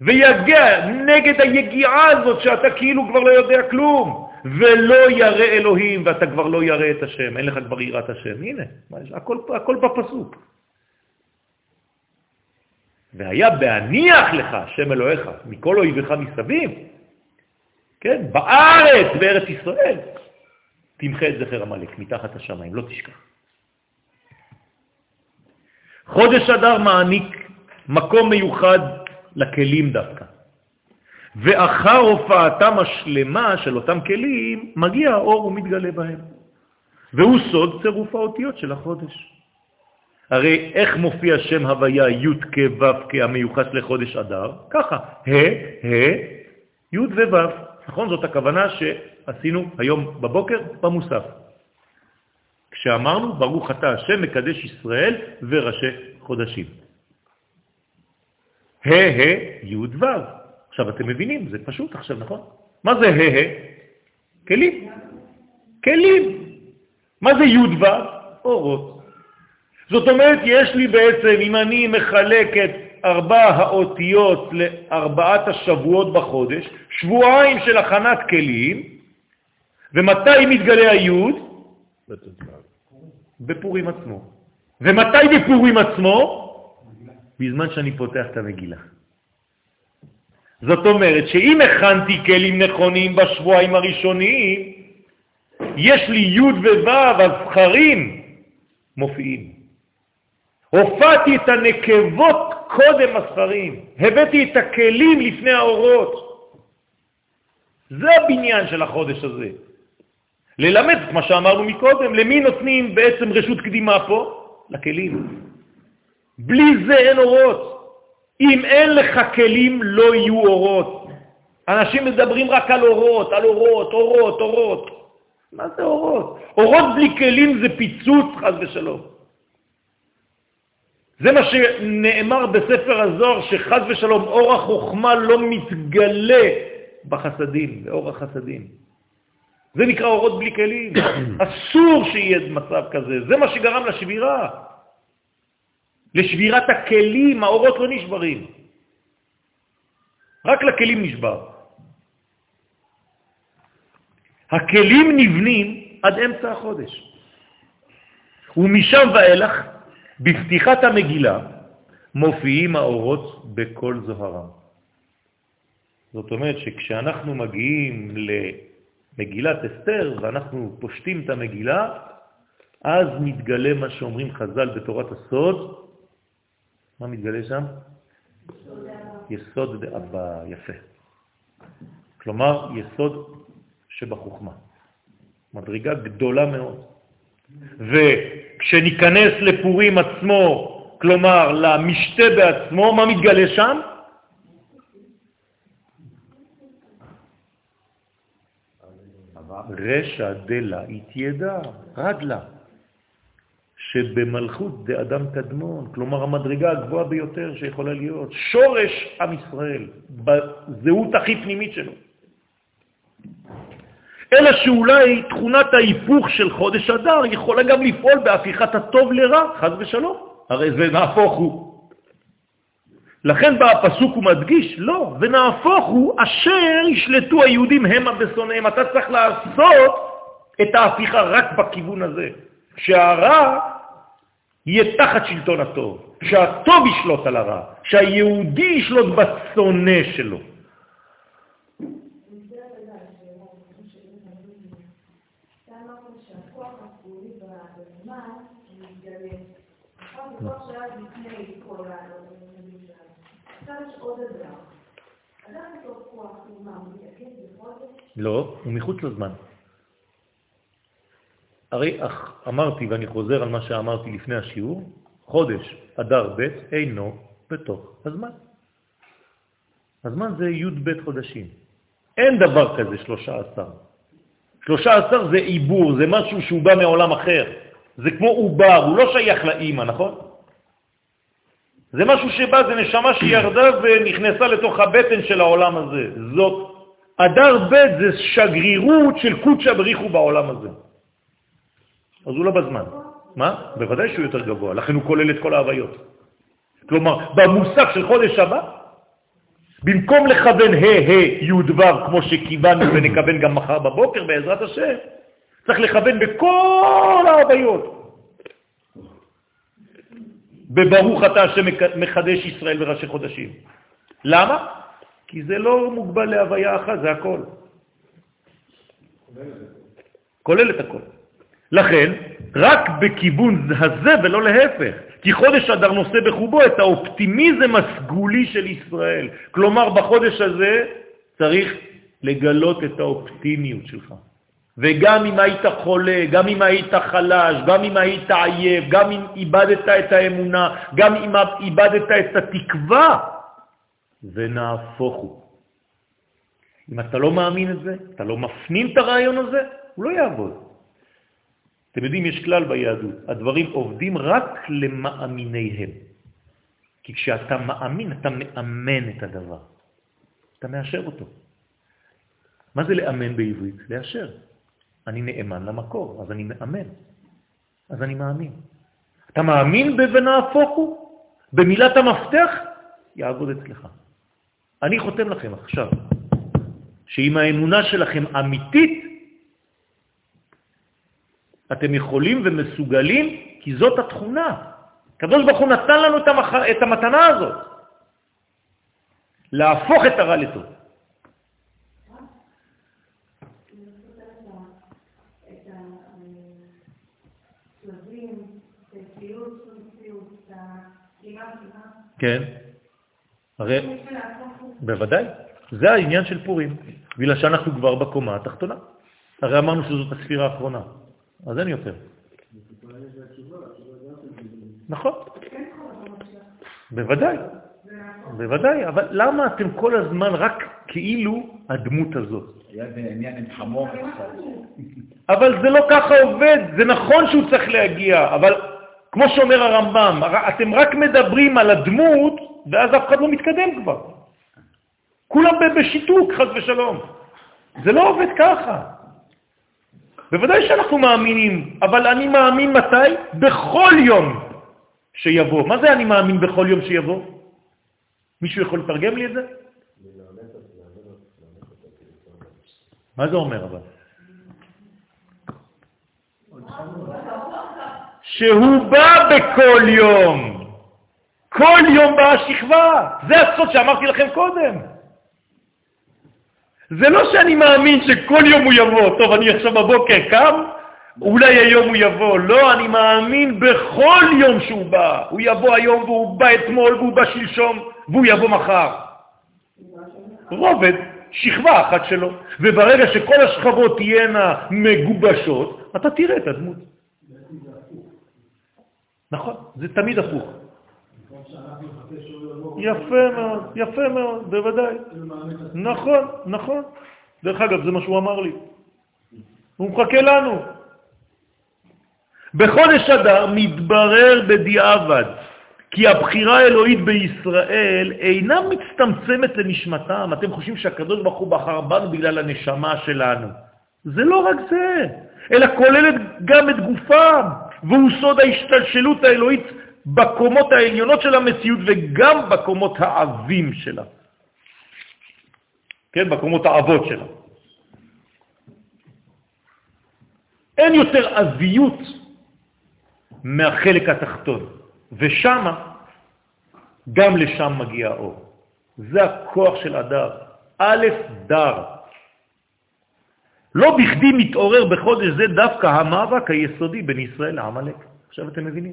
ויגע נגד היגיעה הזאת שאתה כאילו כבר לא יודע כלום, ולא ירא אלוהים, ואתה כבר לא ירא את השם, אין לך כבר יראת השם. הנה, הכל, הכל בפסוק. והיה בהניח לך, שם אלוהיך, מכל אויביך מסביב, כן, בארץ, בארץ ישראל, תמחה את זכר המלך מתחת השמיים, לא תשכח. חודש אדר מעניק מקום מיוחד לכלים דווקא. ואחר הופעתם השלמה של אותם כלים, מגיע האור ומתגלה בהם. והוא סוד צירוף האותיות של החודש. הרי איך מופיע שם הוויה י' כ' ו' כהמיוחס לחודש אדר? ככה, ה', ה', י' וו'. נכון? זאת הכוונה שעשינו היום בבוקר במוסף. כשאמרנו, ברוך אתה השם מקדש ישראל וראשי חודשים. ה' ה' י' ו'. עכשיו אתם מבינים, זה פשוט עכשיו, נכון? מה זה ה' ה'? כלים. כלים. מה זה י' ו'? אורות. זאת אומרת, יש לי בעצם, אם אני מחלק את ארבע האותיות לארבעת השבועות בחודש, שבועיים של הכנת כלים, ומתי מתגלה היוד? בפורים עצמו. ומתי בפורים עצמו? בזמן שאני פותח את המגילה. זאת אומרת שאם הכנתי כלים נכונים בשבועיים הראשונים, יש לי י' וו', הזכרים מופיעים. הופעתי את הנקבות קודם הזכרים, הבאתי את הכלים לפני האורות. זה הבניין של החודש הזה. ללמד את מה שאמרנו מקודם, למי נותנים בעצם רשות קדימה פה? לכלים. בלי זה אין אורות. אם אין לך כלים, לא יהיו אורות. אנשים מדברים רק על אורות, על אורות, אורות, אורות. מה זה אורות? אורות בלי כלים זה פיצוץ, חז ושלום. זה מה שנאמר בספר הזוהר, שחז ושלום אור החוכמה לא מתגלה בחסדים, באור החסדים. זה נקרא אורות בלי כלים. אסור שיהיה מצב כזה. זה מה שגרם לשבירה. לשבירת הכלים, האורות לא נשברים. רק לכלים נשבר. הכלים נבנים עד אמצע החודש. ומשם ואילך בפתיחת המגילה מופיעים האורות בכל זוהרם. זאת אומרת שכשאנחנו מגיעים למגילת אסתר ואנחנו פושטים את המגילה, אז מתגלה מה שאומרים חז"ל בתורת הסוד. מה מתגלה שם? יסוד דאבא, יפה. כלומר, יסוד שבחוכמה. מדרגה גדולה מאוד. וכשניכנס לפורים עצמו, כלומר למשתה בעצמו, מה מתגלה שם? רשע דלה התיידע, רגלה, שבמלכות דאדם קדמון, כלומר המדרגה הגבוהה ביותר שיכולה להיות, שורש עם ישראל, בזהות הכי פנימית שלו. אלא שאולי תכונת ההיפוך של חודש אדר יכולה גם לפעול בהפיכת הטוב לרע, חז ושלום. הרי זה נהפוך הוא. לכן בא הפסוק ומדגיש, לא, ונהפוך הוא אשר ישלטו היהודים המה בשונאיהם. אתה צריך לעשות את ההפיכה רק בכיוון הזה, שהרע יהיה תחת שלטון הטוב, שהטוב ישלוט על הרע, שהיהודי ישלוט בשונא שלו. לא, הוא מחוץ לזמן. הרי אך, אמרתי, ואני חוזר על מה שאמרתי לפני השיעור, חודש אדר ב' אינו בתוך הזמן. הזמן זה י' ב' חודשים. אין דבר כזה שלושה עשר. שלושה עשר זה עיבור, זה משהו שהוא בא מעולם אחר. זה כמו עובר, הוא לא שייך לאימא, נכון? זה משהו שבא, זה נשמה שירדה ונכנסה לתוך הבטן של העולם הזה. זאת, אדר ב' זה שגרירות של קודשא בריחו בעולם הזה. אז הוא לא בזמן. מה? בוודאי שהוא יותר גבוה, לכן הוא כולל את כל ההוויות. כלומר, במושג של חודש הבא, במקום לכוון ה' ה' י' ו' כמו שכיוונו ונכוון גם מחר בבוקר בעזרת השם, צריך לכוון בכל ההוויות. בברוך אתה השם מחדש ישראל בראשי חודשים. למה? כי זה לא מוגבל להוויה אחת, זה הכל. כולל את הכל. לכן, רק בכיוון הזה ולא להפך, כי חודש אדר נושא בחובו את האופטימיזם הסגולי של ישראל. כלומר, בחודש הזה צריך לגלות את האופטימיות שלך. וגם אם היית חולה, גם אם היית חלש, גם אם היית עייף, גם אם איבדת את האמונה, גם אם איבדת את התקווה, ונהפוך הוא. אם אתה לא מאמין את זה, אתה לא מפנים את הרעיון הזה, הוא לא יעבוד. אתם יודעים, יש כלל ביהדות, הדברים עובדים רק למאמיניהם. כי כשאתה מאמין, אתה מאמן את הדבר. אתה מאשר אותו. מה זה לאמן בעברית? לאשר. אני נאמן למקור, אז אני מאמן. אז אני מאמין. אתה מאמין ב"ונהפוך הוא"? במילת המפתח? יעבוד אצלך. אני חותם לכם עכשיו, שאם האמונה שלכם אמיתית, אתם יכולים ומסוגלים, כי זאת התכונה. הקדוש ברוך הוא נתן לנו את. את המתנה הזאת, להפוך את הרע לטוב. כן, הרי בוודאי, זה העניין של פורים, בגלל שאנחנו כבר בקומה התחתונה. הרי אמרנו שזאת הספירה האחרונה, אז אין יותר. נכון, בוודאי, בוודאי, אבל למה אתם כל הזמן רק כאילו הדמות הזאת? אבל זה לא ככה עובד, זה נכון שהוא צריך להגיע, אבל כמו שאומר הרמב"ם, אתם רק מדברים על הדמות, ואז אף אחד לא מתקדם כבר. כולם בשיתוק, חז ושלום. זה לא עובד ככה. בוודאי שאנחנו מאמינים, אבל אני מאמין מתי? בכל יום שיבוא. מה זה אני מאמין בכל יום שיבוא? מישהו יכול לתרגם לי את זה? מה זה אומר אבל? שהוא בא בכל יום. כל יום באה שכבה. זה הסוד שאמרתי לכם קודם. זה לא שאני מאמין שכל יום הוא יבוא. טוב, אני עכשיו בבוקר קם, אולי היום הוא יבוא. לא, אני מאמין בכל יום שהוא בא. הוא יבוא היום והוא בא אתמול והוא בא שלשום והוא יבוא מחר. רובד, שכבה אחת שלו. וברגע שכל השכבות תהיינה מגובשות, אתה תראה את הדמות. נכון, זה תמיד הפוך. יפה מאוד, יפה מאוד, בוודאי. נכון, נכון. דרך אגב, זה מה שהוא אמר לי. הוא מחכה לנו. בחודש אדר מתברר בדיעבד כי הבחירה האלוהית בישראל אינה מצטמצמת לנשמתם. אתם חושבים שהקדוש ברוך הוא בחר בנו בגלל הנשמה שלנו. זה לא רק זה, אלא כוללת גם את גופם, והוא סוד ההשתלשלות האלוהית בקומות העליונות של המציאות וגם בקומות העבים שלה. כן, בקומות העבות שלה. אין יותר עזיות מהחלק התחתון, ושם, גם לשם מגיע האור. זה הכוח של הדר. א', דר. לא בכדי מתעורר בחודש זה דווקא המאבק היסודי בין ישראל לעמלק. עכשיו אתם מבינים?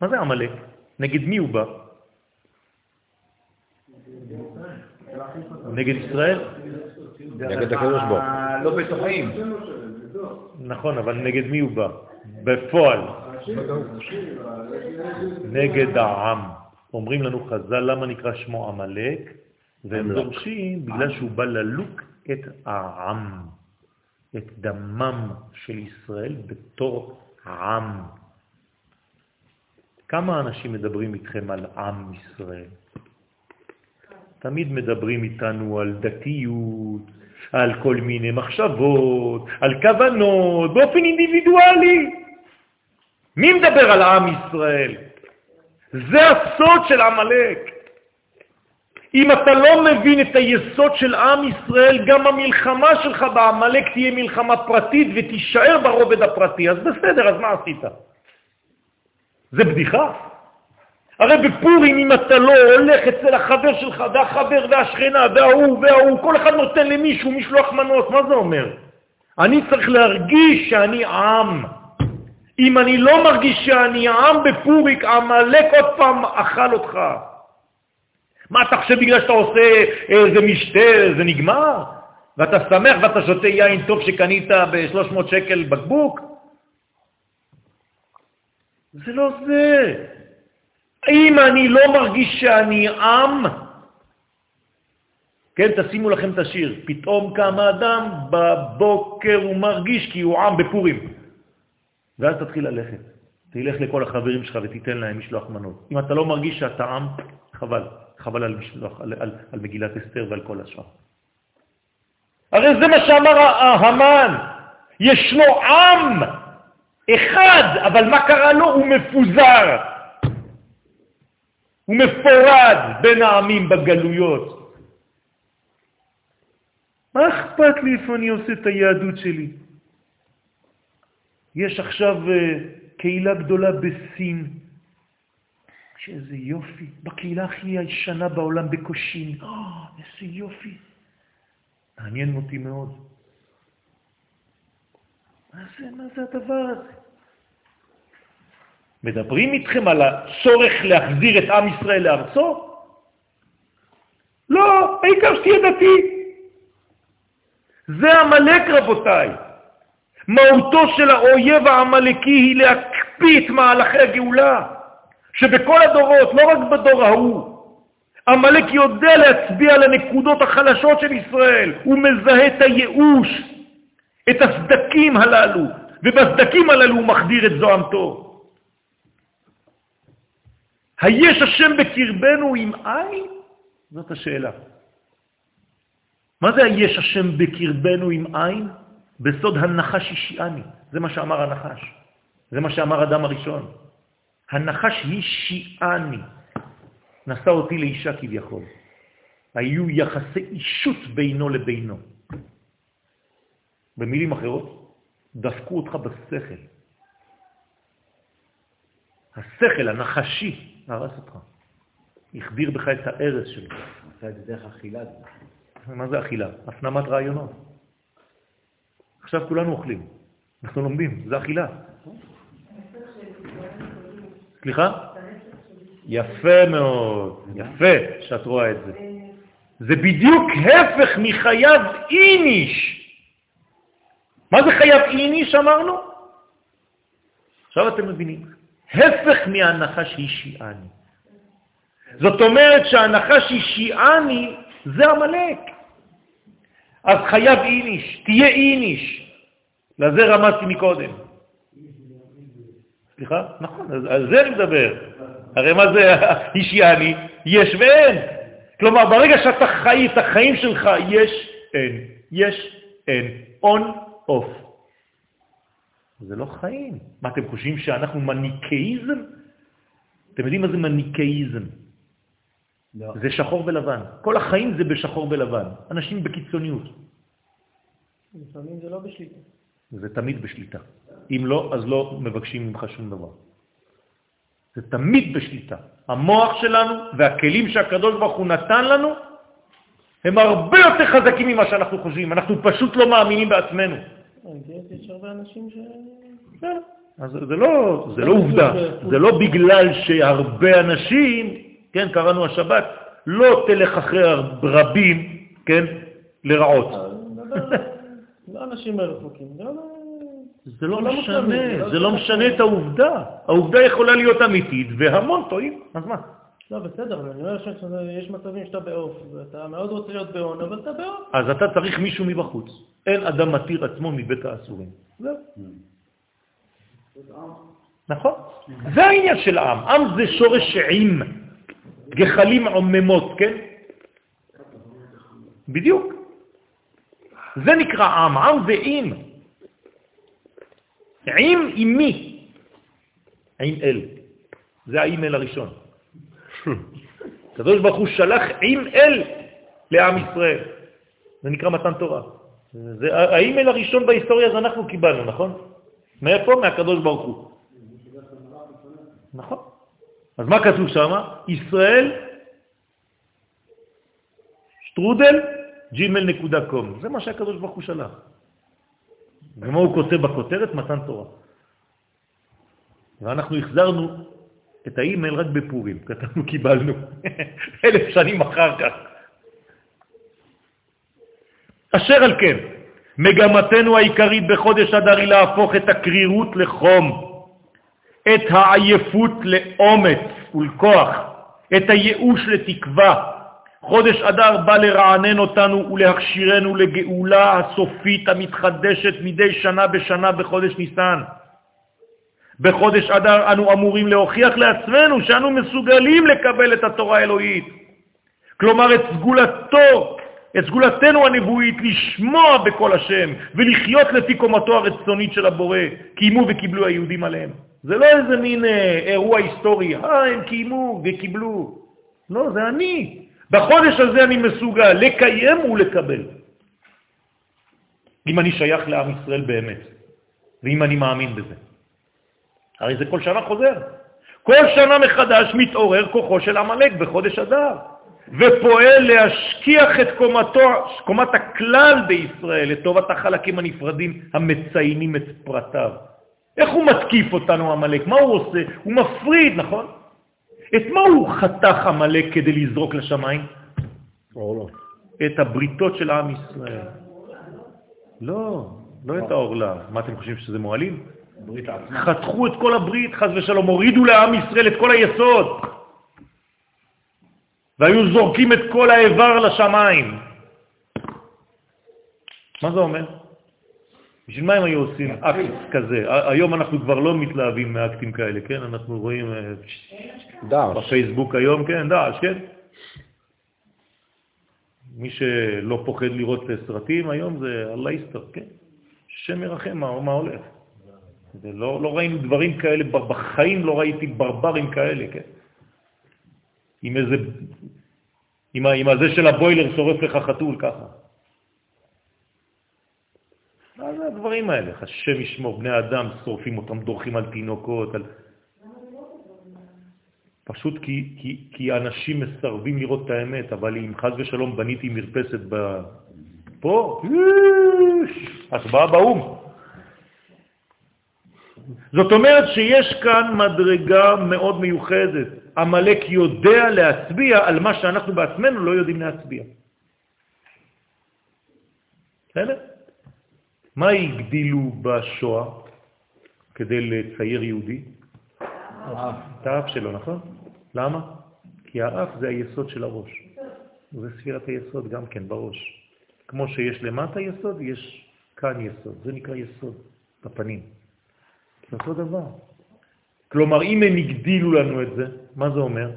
מה זה עמלק? נגד מי הוא בא? נגד ישראל? נגד הקדוש ברוך לא בטוחים. נכון, אבל נגד מי הוא בא? בפועל. נגד העם. אומרים לנו חז"ל למה נקרא שמו עמלק, והם דורשים בגלל שהוא בא ללוק את העם, את דמם של ישראל בתור עם. כמה אנשים מדברים איתכם על עם ישראל? תמיד מדברים איתנו על דתיות, על כל מיני מחשבות, על כוונות, באופן אינדיבידואלי. מי מדבר על עם ישראל? זה הסוד של עמלק. אם אתה לא מבין את היסוד של עם ישראל, גם המלחמה שלך בעמלק תהיה מלחמה פרטית ותישאר ברובד הפרטי. אז בסדר, אז מה עשית? זה בדיחה. הרי בפורים, אם אתה לא הולך אצל החבר שלך, והחבר והשכנה, וההוא וההוא, כל אחד נותן למישהו משלוח מנות, מה זה אומר? אני צריך להרגיש שאני עם. אם אני לא מרגיש שאני עם בפוריק, עמלק עוד פעם אכל אותך. מה אתה חושב בגלל שאתה עושה איזה משתה, זה נגמר? ואתה שמח ואתה שותה יין טוב שקנית ב-300 שקל בקבוק? זה לא זה. אם אני לא מרגיש שאני עם, כן, תשימו לכם את השיר, פתאום קם אדם בבוקר הוא מרגיש כי הוא עם בפורים. ואז תתחיל ללכת. תלך לכל החברים שלך ותיתן להם משלוח מנות. אם אתה לא מרגיש שאתה עם, חבל. חבל על, משלוח, על, על, על מגילת אסתר ועל כל השאר. הרי זה מה שאמר המן. ישנו עם אחד, אבל מה קרה לו? הוא מפוזר. הוא מפורד בין העמים בגלויות. מה אכפת לי איפה אני עושה את היהדות שלי? יש עכשיו אה, קהילה גדולה בסין, שאיזה יופי, בקהילה הכי הישנה בעולם בקושין, oh, איזה יופי. מעניין אותי מאוד. מה זה, מה זה הדבר הזה? מדברים איתכם על הצורך להחזיר את עם ישראל לארצו? לא, העיקר שתהיה דתי. זה המלאק, רבותיי. מהותו של האויב העמלקי היא להקפיא את מהלכי הגאולה, שבכל הדורות, לא רק בדור ההוא, עמלק יודע להצביע על הנקודות החלשות של ישראל, הוא מזהה את הייאוש, את הסדקים הללו, ובסדקים הללו הוא מחדיר את זוהמתו. היש השם בקרבנו עם עין? זאת השאלה. מה זה היש השם בקרבנו עם עין? בסוד הנחש השיעני. זה מה שאמר הנחש. זה מה שאמר אדם הראשון. הנחש השיעני. נשא אותי לאישה כביכול. היו יחסי אישות בינו לבינו. במילים אחרות, דפקו אותך בשכל. השכל הנחשי הרס אותך. החדיר בך את הארץ שלך. עשה את זה דרך אכילה. מה זה אכילה? הפנמת רעיונות. עכשיו כולנו אוכלים. אנחנו לומדים, זה אכילה. סליחה? יפה מאוד, יפה שאת רואה את זה. זה בדיוק הפך מחייב איניש. מה זה חייב איניש אמרנו? עכשיו אתם מבינים. הפך מההנחה שהיא שיעני. זאת אומרת שההנחה שהיא שיעני זה המלאק. אז חייב איניש, תהיה איניש. לזה רמזתי מקודם. סליחה? נכון, על זה אני מדבר. הרי מה זה אישיאני? יש ואין. כלומר, ברגע שאתה חי את החיים שלך, יש, אין, יש, אין, און, אוף. זה לא חיים. מה, אתם חושבים שאנחנו מניקאיזם? אתם יודעים מה זה מניקאיזם? לא. זה שחור ולבן. כל החיים זה בשחור ולבן. אנשים בקיצוניות. לפעמים זה לא בשליטה. זה תמיד בשליטה. אם לא, אז לא מבקשים ממך שום דבר. זה תמיד בשליטה. המוח שלנו והכלים שהקדוש ברוך הוא נתן לנו הם הרבה יותר חזקים ממה שאנחנו חושבים. אנחנו פשוט לא מאמינים בעצמנו. יש הרבה אנשים ש... כן. אז זה לא, זה לא עובדה, זה לא בגלל שהרבה אנשים, כן, קראנו השבת, לא תלך אחרי רבים, כן, לרעות. לא אנשים מרחוקים, זה לא... זה לא, לא משנה, זה לא משנה את העובדה. העובדה יכולה להיות אמיתית, והמון טועים, אז מה? לא, בסדר, אני אומר שיש מצבים שאתה בעוף, ואתה מאוד רוצה להיות בהון, אבל אתה בעוף. אז אתה צריך מישהו מבחוץ. אין אדם מתיר עצמו מבית האסורים. זהו. נכון. זה העניין של עם. עם זה שורש עם, גחלים עוממות, כן? בדיוק. זה נקרא עם, עם זה עם. עם עם מי? עם אל. זה האימייל הראשון. הקדוש ברוך הוא שלח עם אל לעם ישראל. זה נקרא מתן תורה. זה האימייל הראשון בהיסטוריה זה אנחנו קיבלנו, נכון? מאיפה? מהקדוש ברוך הוא. נכון. אז מה כתוב שם? ישראל שטרודל ג'ימל נקודה קום. זה מה שהקדוש ברוך הוא שלח. ומה הוא כותב בכותרת? מתן תורה. ואנחנו החזרנו את האימייל רק בפורים, כתבנו קיבלנו, אלף שנים אחר כך. אשר על כן, מגמתנו העיקרית בחודש אדר היא להפוך את הקרירות לחום, את העייפות לאומץ ולכוח, את הייאוש לתקווה, חודש אדר בא לרענן אותנו ולהכשירנו לגאולה הסופית המתחדשת מדי שנה בשנה בחודש ניסן. בחודש אדר אנו אמורים להוכיח לעצמנו שאנו מסוגלים לקבל את התורה האלוהית. כלומר, את סגולתו, את סגולתנו הנבואית, לשמוע בקול השם ולחיות לפי קומתו הרצונית של הבורא, קיימו וקיבלו היהודים עליהם. זה לא איזה מין אה, אירוע היסטורי, אה, הם קיימו וקיבלו. לא, זה אני. בחודש הזה אני מסוגל לקיים ולקבל. אם אני שייך לעם ישראל באמת, ואם אני מאמין בזה. הרי זה כל שנה חוזר. כל שנה מחדש מתעורר כוחו של המלאק בחודש אדר, ופועל להשכיח את קומתו, קומת הכלל בישראל לטובת החלקים הנפרדים המציינים את פרטיו. איך הוא מתקיף אותנו המלאק? מה הוא עושה? הוא מפריד, נכון? את מה הוא חתך המלאק כדי לזרוק לשמיים? אורלו. את הבריתות של עם ישראל. לא, לא את האורלה. מה אתם חושבים שזה מועלים? חתכו את כל הברית, חז ושלום, הורידו לעם ישראל את כל היסוד. והיו זורקים את כל האיבר לשמיים. מה זה אומר? בשביל מה הם היו עושים אקט כזה? היום אנחנו כבר לא מתלהבים מאקטים כאלה, כן? אנחנו רואים אה. בפייסבוק היום, כן, דאעש, כן? מי שלא פוחד לראות סרטים היום זה אללה יסתר, כן? שם מרחם מה, מה הולך. לא, לא ראינו דברים כאלה, בחיים לא ראיתי ברברים כאלה, כן? עם איזה, עם, עם הזה של הבוילר שורף לך חתול ככה. מה זה הדברים האלה? השם ישמור, בני אדם שורפים אותם, דורכים על תינוקות, על... פשוט כי, כי, כי אנשים מסרבים לראות את האמת, אבל אם חז ושלום בניתי מרפסת ב... פה, הצבעה באו"ם. זאת אומרת שיש כאן מדרגה מאוד מיוחדת. המלאק יודע להצביע על מה שאנחנו בעצמנו לא יודעים להצביע. בסדר? מה הגדילו בשואה כדי לצייר יהודי? את האף שלו, נכון? למה? כי האף זה היסוד של הראש. זה ספירת היסוד גם כן בראש. כמו שיש למטה יסוד, יש כאן יסוד. זה נקרא יסוד בפנים. זה אותו דבר. כלומר, אם הם הגדילו לנו את זה, מה זה אומר?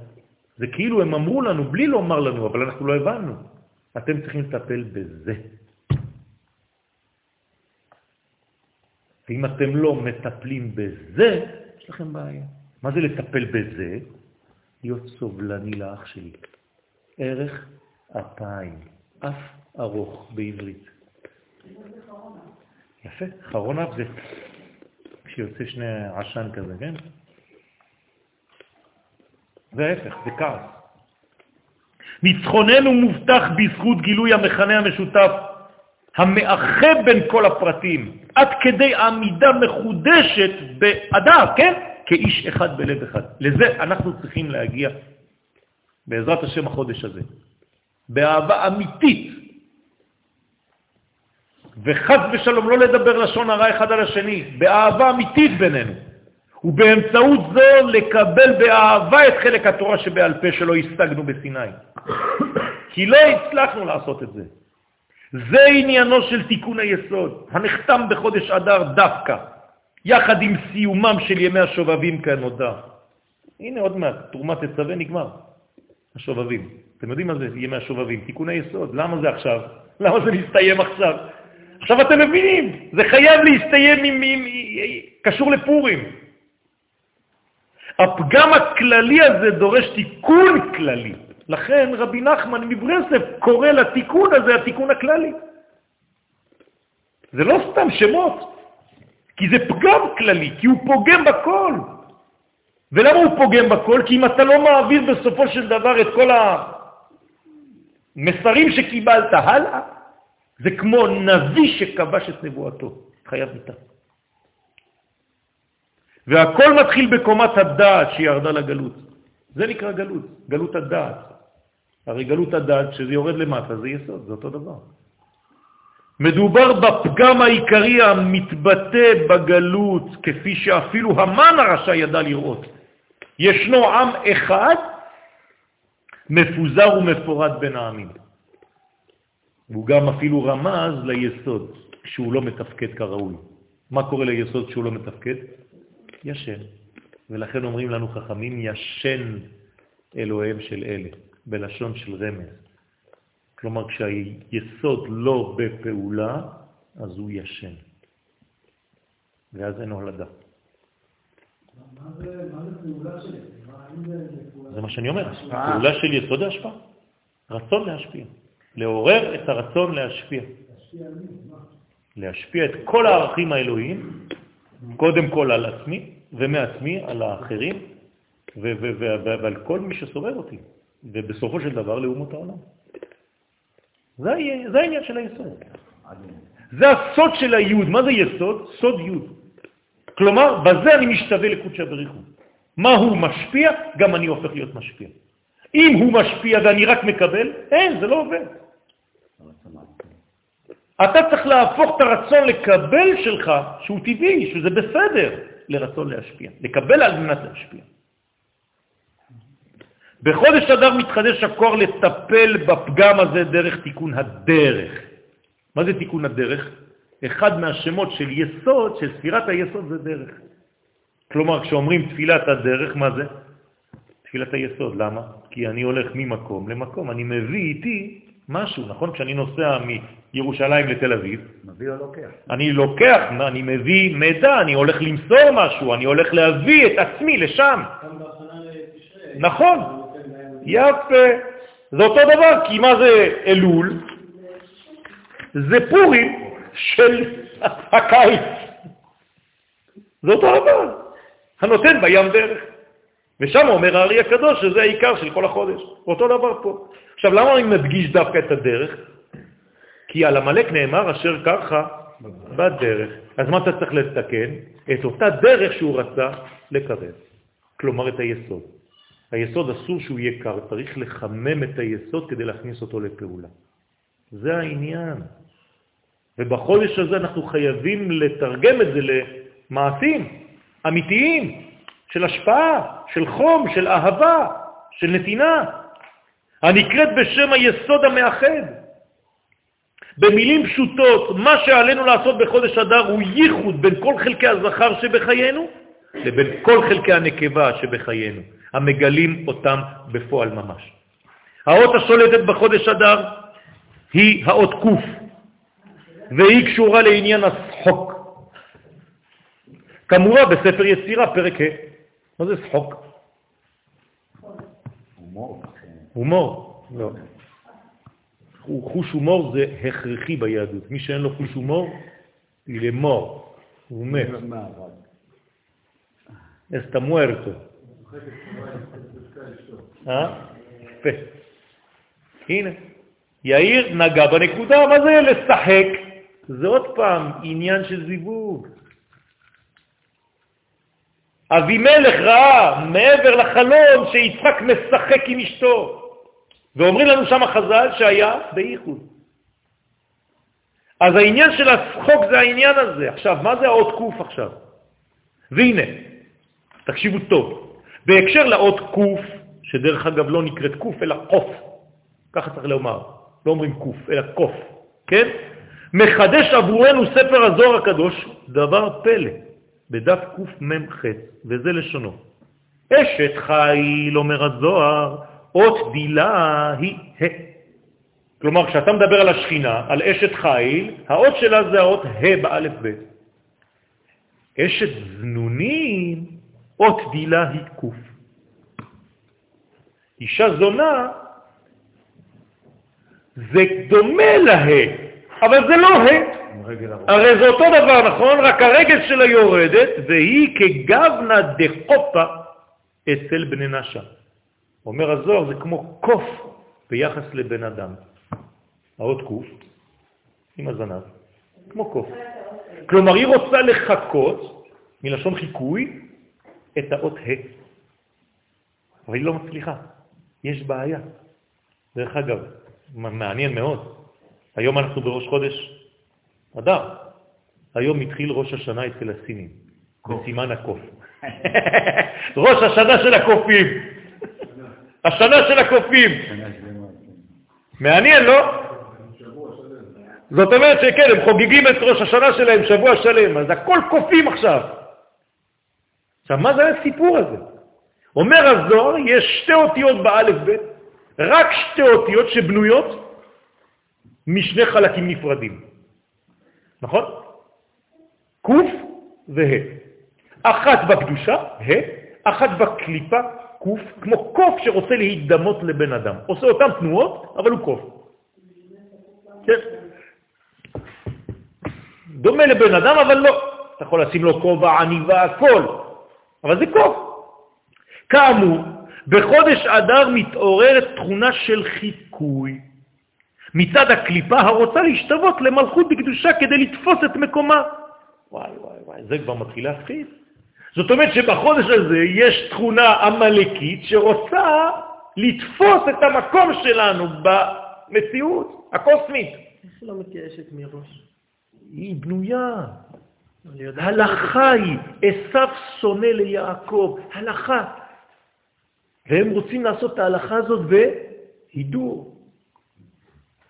זה כאילו הם אמרו לנו בלי לומר לנו, אבל אנחנו לא הבנו. אתם צריכים לטפל בזה. ואם אתם לא מטפלים בזה, יש לכם בעיה. מה זה לטפל בזה? להיות סובלני לאח שלי. ערך אפיים, אף ארוך בעברית. יפה, חרון אף זה כשיוצא שני עשן כזה, כן? זה ההפך, זה כעס. ניצחוננו מובטח בזכות גילוי המכנה המשותף המאחה בין כל הפרטים, עד כדי עמידה מחודשת באדם, כן? כאיש אחד בלב אחד. לזה אנחנו צריכים להגיע בעזרת השם החודש הזה. באהבה אמיתית, וחד ושלום לא לדבר לשון הרע אחד על השני, באהבה אמיתית בינינו. ובאמצעות זו לקבל באהבה את חלק התורה שבעל פה שלא השגנו בסיני. כי לא הצלחנו לעשות את זה. זה עניינו של תיקון היסוד, הנחתם בחודש אדר דווקא, יחד עם סיומם של ימי השובבים כנודע. הנה עוד מעט, תרומת תצווה נגמר, השובבים. אתם יודעים מה זה ימי השובבים? תיקון היסוד. למה זה עכשיו? למה זה מסתיים עכשיו? עכשיו אתם מבינים, זה חייב להסתיים עם, עם, קשור לפורים. הפגם הכללי הזה דורש תיקון כללי. לכן רבי נחמן מברסלב קורא לתיקון הזה התיקון הכללי. זה לא סתם שמות, כי זה פגם כללי, כי הוא פוגם בכל. ולמה הוא פוגם בכל? כי אם אתה לא מעביר בסופו של דבר את כל המסרים שקיבלת הלאה, זה כמו נביא שכבש את נבואתו, חייב מיתה. והכל מתחיל בקומת הדעת שירדה לגלות. זה נקרא גלות, גלות הדעת. הרי גלות הדעת, שזה יורד למטה, זה יסוד, זה אותו דבר. מדובר בפגם העיקרי המתבטא בגלות, כפי שאפילו המן הרשע ידע לראות. ישנו עם אחד מפוזר ומפורד בין העמים. והוא גם אפילו רמז ליסוד, כשהוא לא מתפקד כראוי. מה קורה ליסוד כשהוא לא מתפקד? ישן. ולכן אומרים לנו חכמים, ישן אלוהים של אלה, בלשון של רמז. כלומר, כשהיסוד לא בפעולה, אז הוא ישן. ואז אין הולדה. מה זה שלי? זה מה שאני אומר, פעולה של יסוד ההשפעה. רצון להשפיע. לעורר את הרצון להשפיע. להשפיע את כל הערכים האלוהיים, קודם כל על עצמי, ומעצמי על האחרים, ועל כל מי שסובב אותי, ובסופו של דבר לאומות העולם. זה, זה העניין של היסוד. זה הסוד של היוד. מה זה יסוד? סוד יוד. כלומר, בזה אני משתווה לקודשא בריחו. מה הוא משפיע? גם אני הופך להיות משפיע. אם הוא משפיע ואני רק מקבל, אין, זה לא עובד. אתה צריך להפוך את הרצון לקבל שלך, שהוא טבעי, שזה בסדר, לרצון להשפיע. לקבל על מנת להשפיע. בחודש אדר מתחדש הקור לטפל בפגם הזה דרך תיקון הדרך. מה זה תיקון הדרך? אחד מהשמות של יסוד, של ספירת היסוד זה דרך. כלומר, כשאומרים תפילת הדרך, מה זה? תפילת היסוד. למה? כי אני הולך ממקום למקום, אני מביא איתי משהו, נכון? כשאני נוסע מירושלים לתל אביב, מביא או לוקח? אני לוקח, אני מביא מידע, אני הולך למסור משהו, אני הולך להביא את עצמי לשם. נכון, יפה. זה אותו דבר, כי מה זה אלול? זה פורים של הקיץ. זה אותו דבר. הנותן בים דרך. ושם אומר הארי הקדוש שזה העיקר של כל החודש. אותו דבר פה. עכשיו, למה אני מדגיש דווקא את הדרך? כי על המלאק נאמר אשר ככה בדרך. אז מה אתה צריך לתקן? את אותה דרך שהוא רצה לקרב, כלומר את היסוד. היסוד אסור שהוא יהיה קר, צריך לחמם את היסוד כדי להכניס אותו לפעולה. זה העניין. ובחודש הזה אנחנו חייבים לתרגם את זה למעשים אמיתיים של השפעה, של חום, של אהבה, של נתינה, הנקראת בשם היסוד המאחד. במילים פשוטות, מה שעלינו לעשות בחודש אדר הוא ייחוד בין כל חלקי הזכר שבחיינו לבין כל חלקי הנקבה שבחיינו, המגלים אותם בפועל ממש. האות השולטת בחודש אדר היא האות קוף, והיא קשורה לעניין השחוק. כמורה בספר יצירה, פרק ה'. מה זה שחוק? הומור. הומור, לא. חוש הומור זה הכרחי ביהדות. מי שאין לו חוש הומור, היא למור, הוא מת. יפה. הנה, יאיר נגע בנקודה, מה זה לשחק? זה עוד פעם עניין של זיווג. אבימלך ראה מעבר לחלום שיצחק משחק עם אשתו. ואומרים לנו שם חז"ל שהיה בייחוד. אז העניין של הצחוק זה העניין הזה. עכשיו, מה זה האות קוף עכשיו? והנה, תקשיבו טוב, בהקשר לאות קוף, שדרך אגב לא נקראת קוף אלא קוף, ככה צריך לומר, לא אומרים קוף אלא קוף, כן? מחדש עבורנו ספר הזוהר הקדוש דבר פלא, בדף קמ"ח, וזה לשונו. אשת חיל, אומר הזוהר, אות דילה היא ה'. כלומר, כשאתה מדבר על השכינה, על אשת חיל, האות שלה זה האות ה' באלף ב'. אשת זנונים, אות דילה היא קוף. אישה זונה, זה דומה לה, אבל זה לא ה'. הרי זה אותו דבר, נכון? רק הרגל שלה יורדת, והיא כגבנה דחופה אצל בני נשה. אומר הזוהר, זה כמו קוף ביחס לבן אדם. האות קוף עם הזנב, כמו קוף. כלומר, היא רוצה לחכות, מלשון חיקוי, את האות ה', אבל היא לא מצליחה. יש בעיה. דרך אגב, מעניין מאוד. היום אנחנו בראש חודש אדר. היום התחיל ראש השנה אצל הסינים, בסימן הקוף. ראש השנה של הקופים. השנה של הקופים. מעניין, לא? זאת אומרת שכן, הם חוגגים את ראש השנה שלהם שבוע שלם, אז הכל קופים עכשיו. עכשיו, מה זה הסיפור הזה? אומר הזוהר, יש שתי אותיות באלף ב', רק שתי אותיות שבנויות משני חלקים נפרדים. נכון? קוף וה'. אחת בקדושה, ה', אחת בקליפה, קוף, כמו קוף שרוצה להידמות לבן אדם. עושה אותן תנועות, אבל הוא קוף. כן. דומה לבן אדם, אבל לא. אתה יכול לשים לו כובע, עניבה, הכל, אבל זה קוף. כאמור, בחודש אדר מתעוררת תכונה של חיקוי. מצד הקליפה הרוצה להשתוות למלכות בקדושה כדי לתפוס את מקומה. וואי וואי וואי, זה כבר מתחיל להפחיד. זאת אומרת שבחודש הזה יש תכונה עמלקית שרוצה לתפוס את המקום שלנו במציאות הקוסמית. איך לא מתייאשת מראש? היא בנויה. הלכה היא, עשו שונא ליעקב, הלכה. והם רוצים לעשות את ההלכה הזאת בהידור.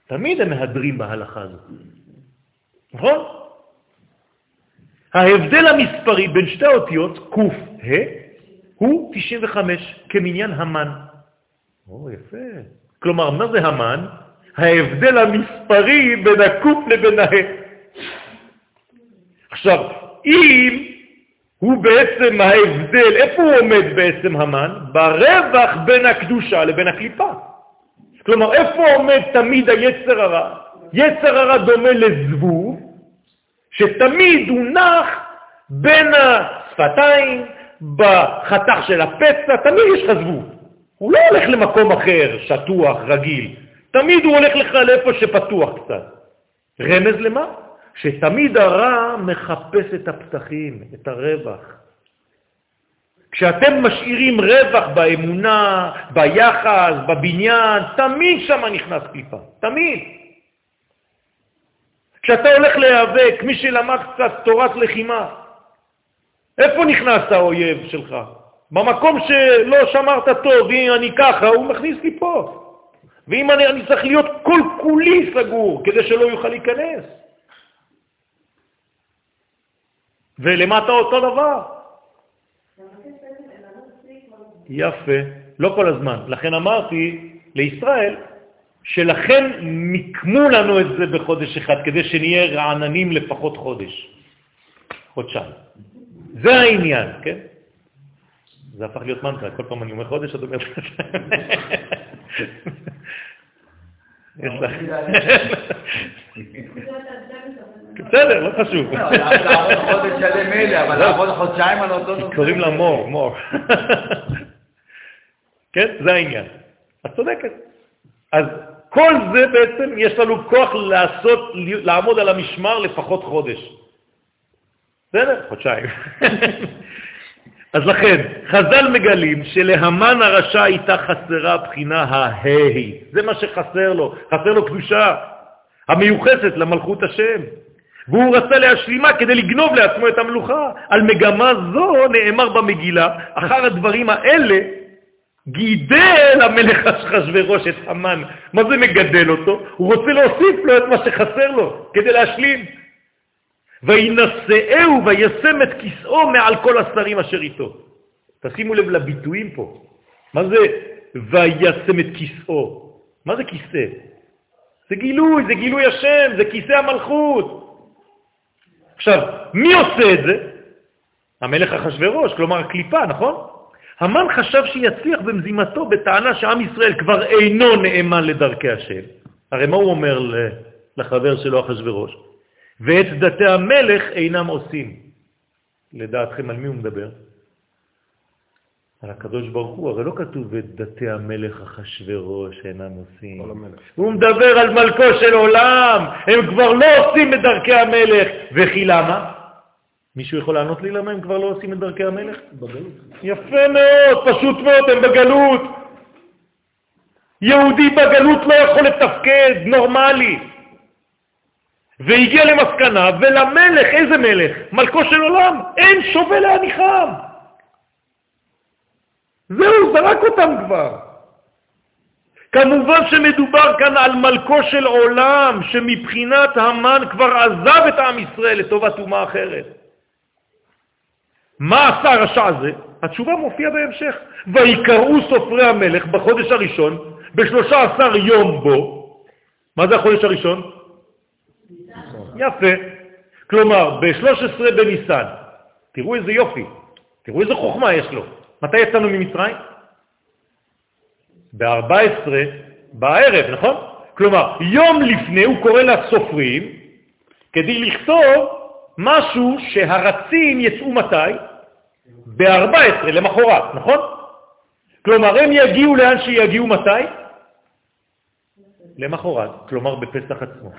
תמיד הם מהדרים בהלכה הזאת. נכון? ההבדל המספרי בין שתי האותיות, קוף, ה', הוא 95, כמניין המן. או, יפה. כלומר, מה זה המן? ההבדל המספרי בין הקוף לבין ה'. עכשיו, אם הוא בעצם ההבדל, איפה הוא עומד בעצם המן? ברווח בין הקדושה לבין הקליפה. כלומר, איפה עומד תמיד היצר הרע? יצר הרע דומה לזבוב, שתמיד הוא נח בין השפתיים, בחתך של הפצע, תמיד יש לך זבוב. הוא לא הולך למקום אחר, שטוח, רגיל. תמיד הוא הולך לך לאיפה שפתוח קצת. רמז למה? שתמיד הרע מחפש את הפתחים, את הרווח. כשאתם משאירים רווח באמונה, ביחס, בבניין, תמיד שם נכנס קליפה, תמיד. כשאתה הולך להיאבק, מי שלמד קצת תורת לחימה, איפה נכנס האויב שלך? במקום שלא שמרת טוב, אם אני ככה, הוא מכניס לי פה. ואם אני, אני צריך להיות כל כולי סגור כדי שלא יוכל להיכנס. ולמטה אותו דבר. יפה, לא כל הזמן. לכן אמרתי לישראל, שלכן מיקמו לנו את זה בחודש אחד, כדי שנהיה רעננים לפחות חודש, חודשיים. זה העניין, כן? זה הפך להיות מנטרה, כל פעם אני אומר חודש, את אומרת... יש לך... בסדר, לא חשוב. לא, לעבוד חודש שלם מילא, אבל לעבוד חודשיים על אותו נושא. קוראים לה מור, מור. כן, זה העניין. את צודקת. אז כל זה בעצם, יש לנו כוח לעשות, לעמוד על המשמר לפחות חודש. בסדר? חודשיים. אז לכן, חז"ל מגלים שלהמן הרשע הייתה חסרה הבחינה ההי. זה מה שחסר לו, חסר לו קדושה המיוחסת למלכות השם. והוא רצה להשלימה כדי לגנוב לעצמו את המלוכה. על מגמה זו נאמר במגילה, אחר הדברים האלה גידל המלך אחשוורוש את המן. מה זה מגדל אותו? הוא רוצה להוסיף לו את מה שחסר לו כדי להשלים. וינשאהו וישם את כיסאו מעל כל השרים אשר איתו. תשימו לב לביטויים פה. מה זה וישם את כיסאו? מה זה כיסא? זה גילוי, זה גילוי השם, זה כיסא המלכות. עכשיו, מי עושה את זה? המלך אחשוורוש, כלומר הקליפה, נכון? המן חשב שיצליח במזימתו בטענה שעם ישראל כבר אינו נאמן לדרכי השם. הרי מה הוא אומר לחבר שלו אחשוורוש? ואת דתי המלך אינם עושים. לדעתכם, על מי הוא מדבר? על הקדוש ברוך הוא, הרי לא כתוב את דתי המלך אחשוורוש אינם עושים. הוא מדבר על מלכו של עולם, הם כבר לא עושים את דרכי המלך. וכי למה? מישהו יכול לענות לי למה הם כבר לא עושים את דרכי המלך? בגלות. יפה מאוד, פשוט מאוד, הם בגלות. יהודי בגלות לא יכול לתפקד נורמלי. והגיע למסקנה, ולמלך, איזה מלך? מלכו של עולם, אין שווה להניחם. זהו, זרק אותם כבר. כמובן שמדובר כאן על מלכו של עולם, שמבחינת המן כבר עזב את עם ישראל לטובת אומה אחרת. מה עשה הרשע הזה? התשובה מופיעה בהמשך. ויקראו סופרי המלך בחודש הראשון, בשלושה עשר יום בו. מה זה החודש הראשון? יפה. כלומר, ב-13 בניסן, תראו איזה יופי, תראו איזה חוכמה יש לו. מתי יצאנו ממצרים? ב-14 בערב, נכון? כלומר, יום לפני הוא קורא לסופרים כדי לכתוב משהו שהרצים יצאו מתי? ב-14, למחרת, נכון? כלומר, הם יגיעו לאן שיגיעו מתי? למחרת, כלומר בפסח עצמו.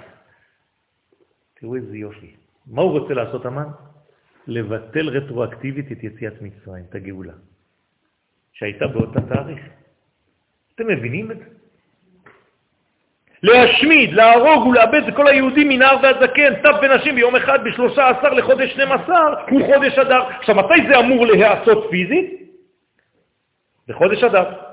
תראו איזה יופי. מה הוא רוצה לעשות המן? לבטל רטרואקטיבית את יציאת מצרים, את הגאולה, שהייתה באותה תאריך. אתם מבינים את זה? להשמיד, להרוג ולאבד את כל היהודים מנער ועד זקן, טף ונשים ביום אחד בשלושה עשר לחודש שנים עשר, הוא חודש אדר. עכשיו, מתי זה אמור להיעשות פיזית? בחודש אדר.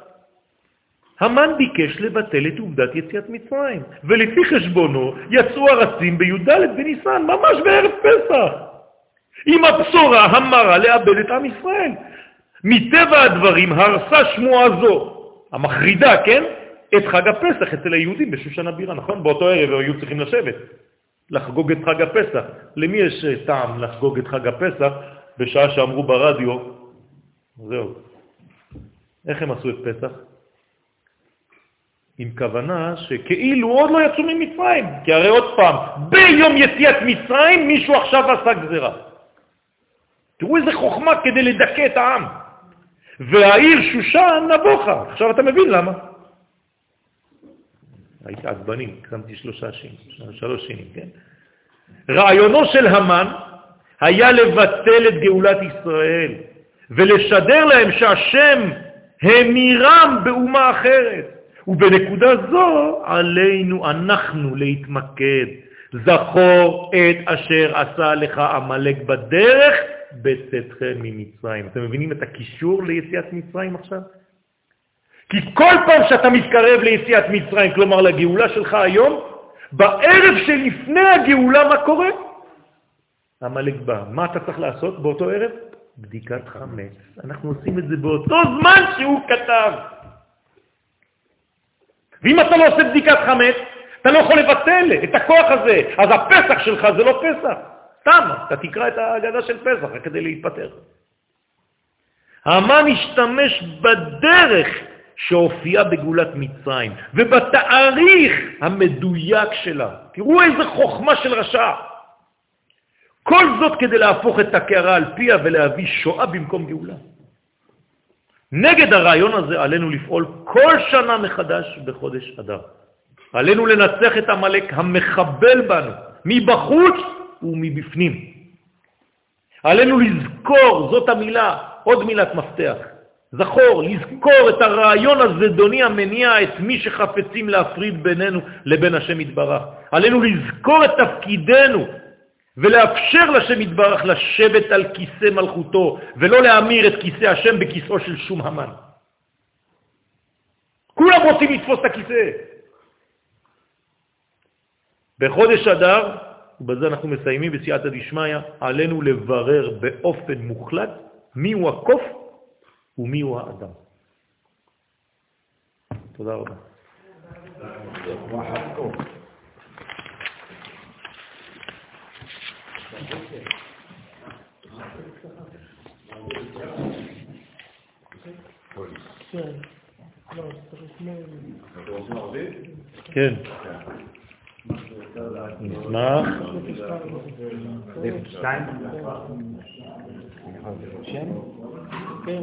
המן ביקש לבטל את עובדת יציאת מצרים, ולפי חשבונו יצאו הרצים בי"ד בניסן, ממש בערב פסח, עם הבשורה המרה לאבד את עם ישראל. מטבע הדברים הרסה שמועה זו, המחרידה, כן? את חג הפסח אצל היהודים בשושן הבירה, נכון? באותו ערב היו צריכים לשבת, לחגוג את חג הפסח. למי יש אה, טעם לחגוג את חג הפסח בשעה שאמרו ברדיו, זהו, איך הם עשו את פסח? עם כוונה שכאילו עוד לא יצאו ממצרים, כי הרי עוד פעם, ביום יציאת מצרים מישהו עכשיו עשה גזירה. תראו איזה חוכמה כדי לדכא את העם. והעיר שושן נבוכה. עכשיו אתה מבין למה. הייתי עצבני, קמתי שלושה שינים, שלוש שינים, כן? רעיונו של המן היה לבטל את גאולת ישראל ולשדר להם שהשם המירם באומה אחרת. ובנקודה זו עלינו אנחנו להתמקד. זכור את אשר עשה לך עמלק בדרך בצאתכם ממצרים. אתם מבינים את הקישור ליציאת מצרים עכשיו? כי כל פעם שאתה מתקרב ליציאת מצרים, כלומר לגאולה שלך היום, בערב שלפני הגאולה מה קורה? עמלק בא. מה אתה צריך לעשות באותו ערב? בדיקת חמץ. אנחנו עושים את זה באותו זמן שהוא כתב. ואם אתה לא עושה בדיקת חמץ, אתה לא יכול לבטל את הכוח הזה. אז הפסח שלך זה לא פסח. סתם, אתה תקרא את ההגדה של פסח כדי להתפטר. המן השתמש בדרך שהופיעה בגאולת מצרים, ובתאריך המדויק שלה. תראו איזה חוכמה של רשע. כל זאת כדי להפוך את הקערה על פיה ולהביא שואה במקום גאולה. נגד הרעיון הזה עלינו לפעול כל שנה מחדש בחודש אדר. עלינו לנצח את המלאק המחבל בנו, מבחוץ ומבפנים. עלינו לזכור, זאת המילה, עוד מילת מפתח, זכור, לזכור את הרעיון הזדוני המניע את מי שחפצים להפריד בינינו לבין השם יתברך. עלינו לזכור את תפקידנו ולאפשר לשם יתברך לשבת על כיסא מלכותו, ולא להמיר את כיסא השם בכיסאו של שום המן. כולם רוצים לתפוס את הכיסא. בחודש אדר, ובזה אנחנו מסיימים בסייעתא דשמיא, עלינו לברר באופן מוחלט מיהו הקוף ומיהו האדם. תודה רבה. כן. נשמח. כן.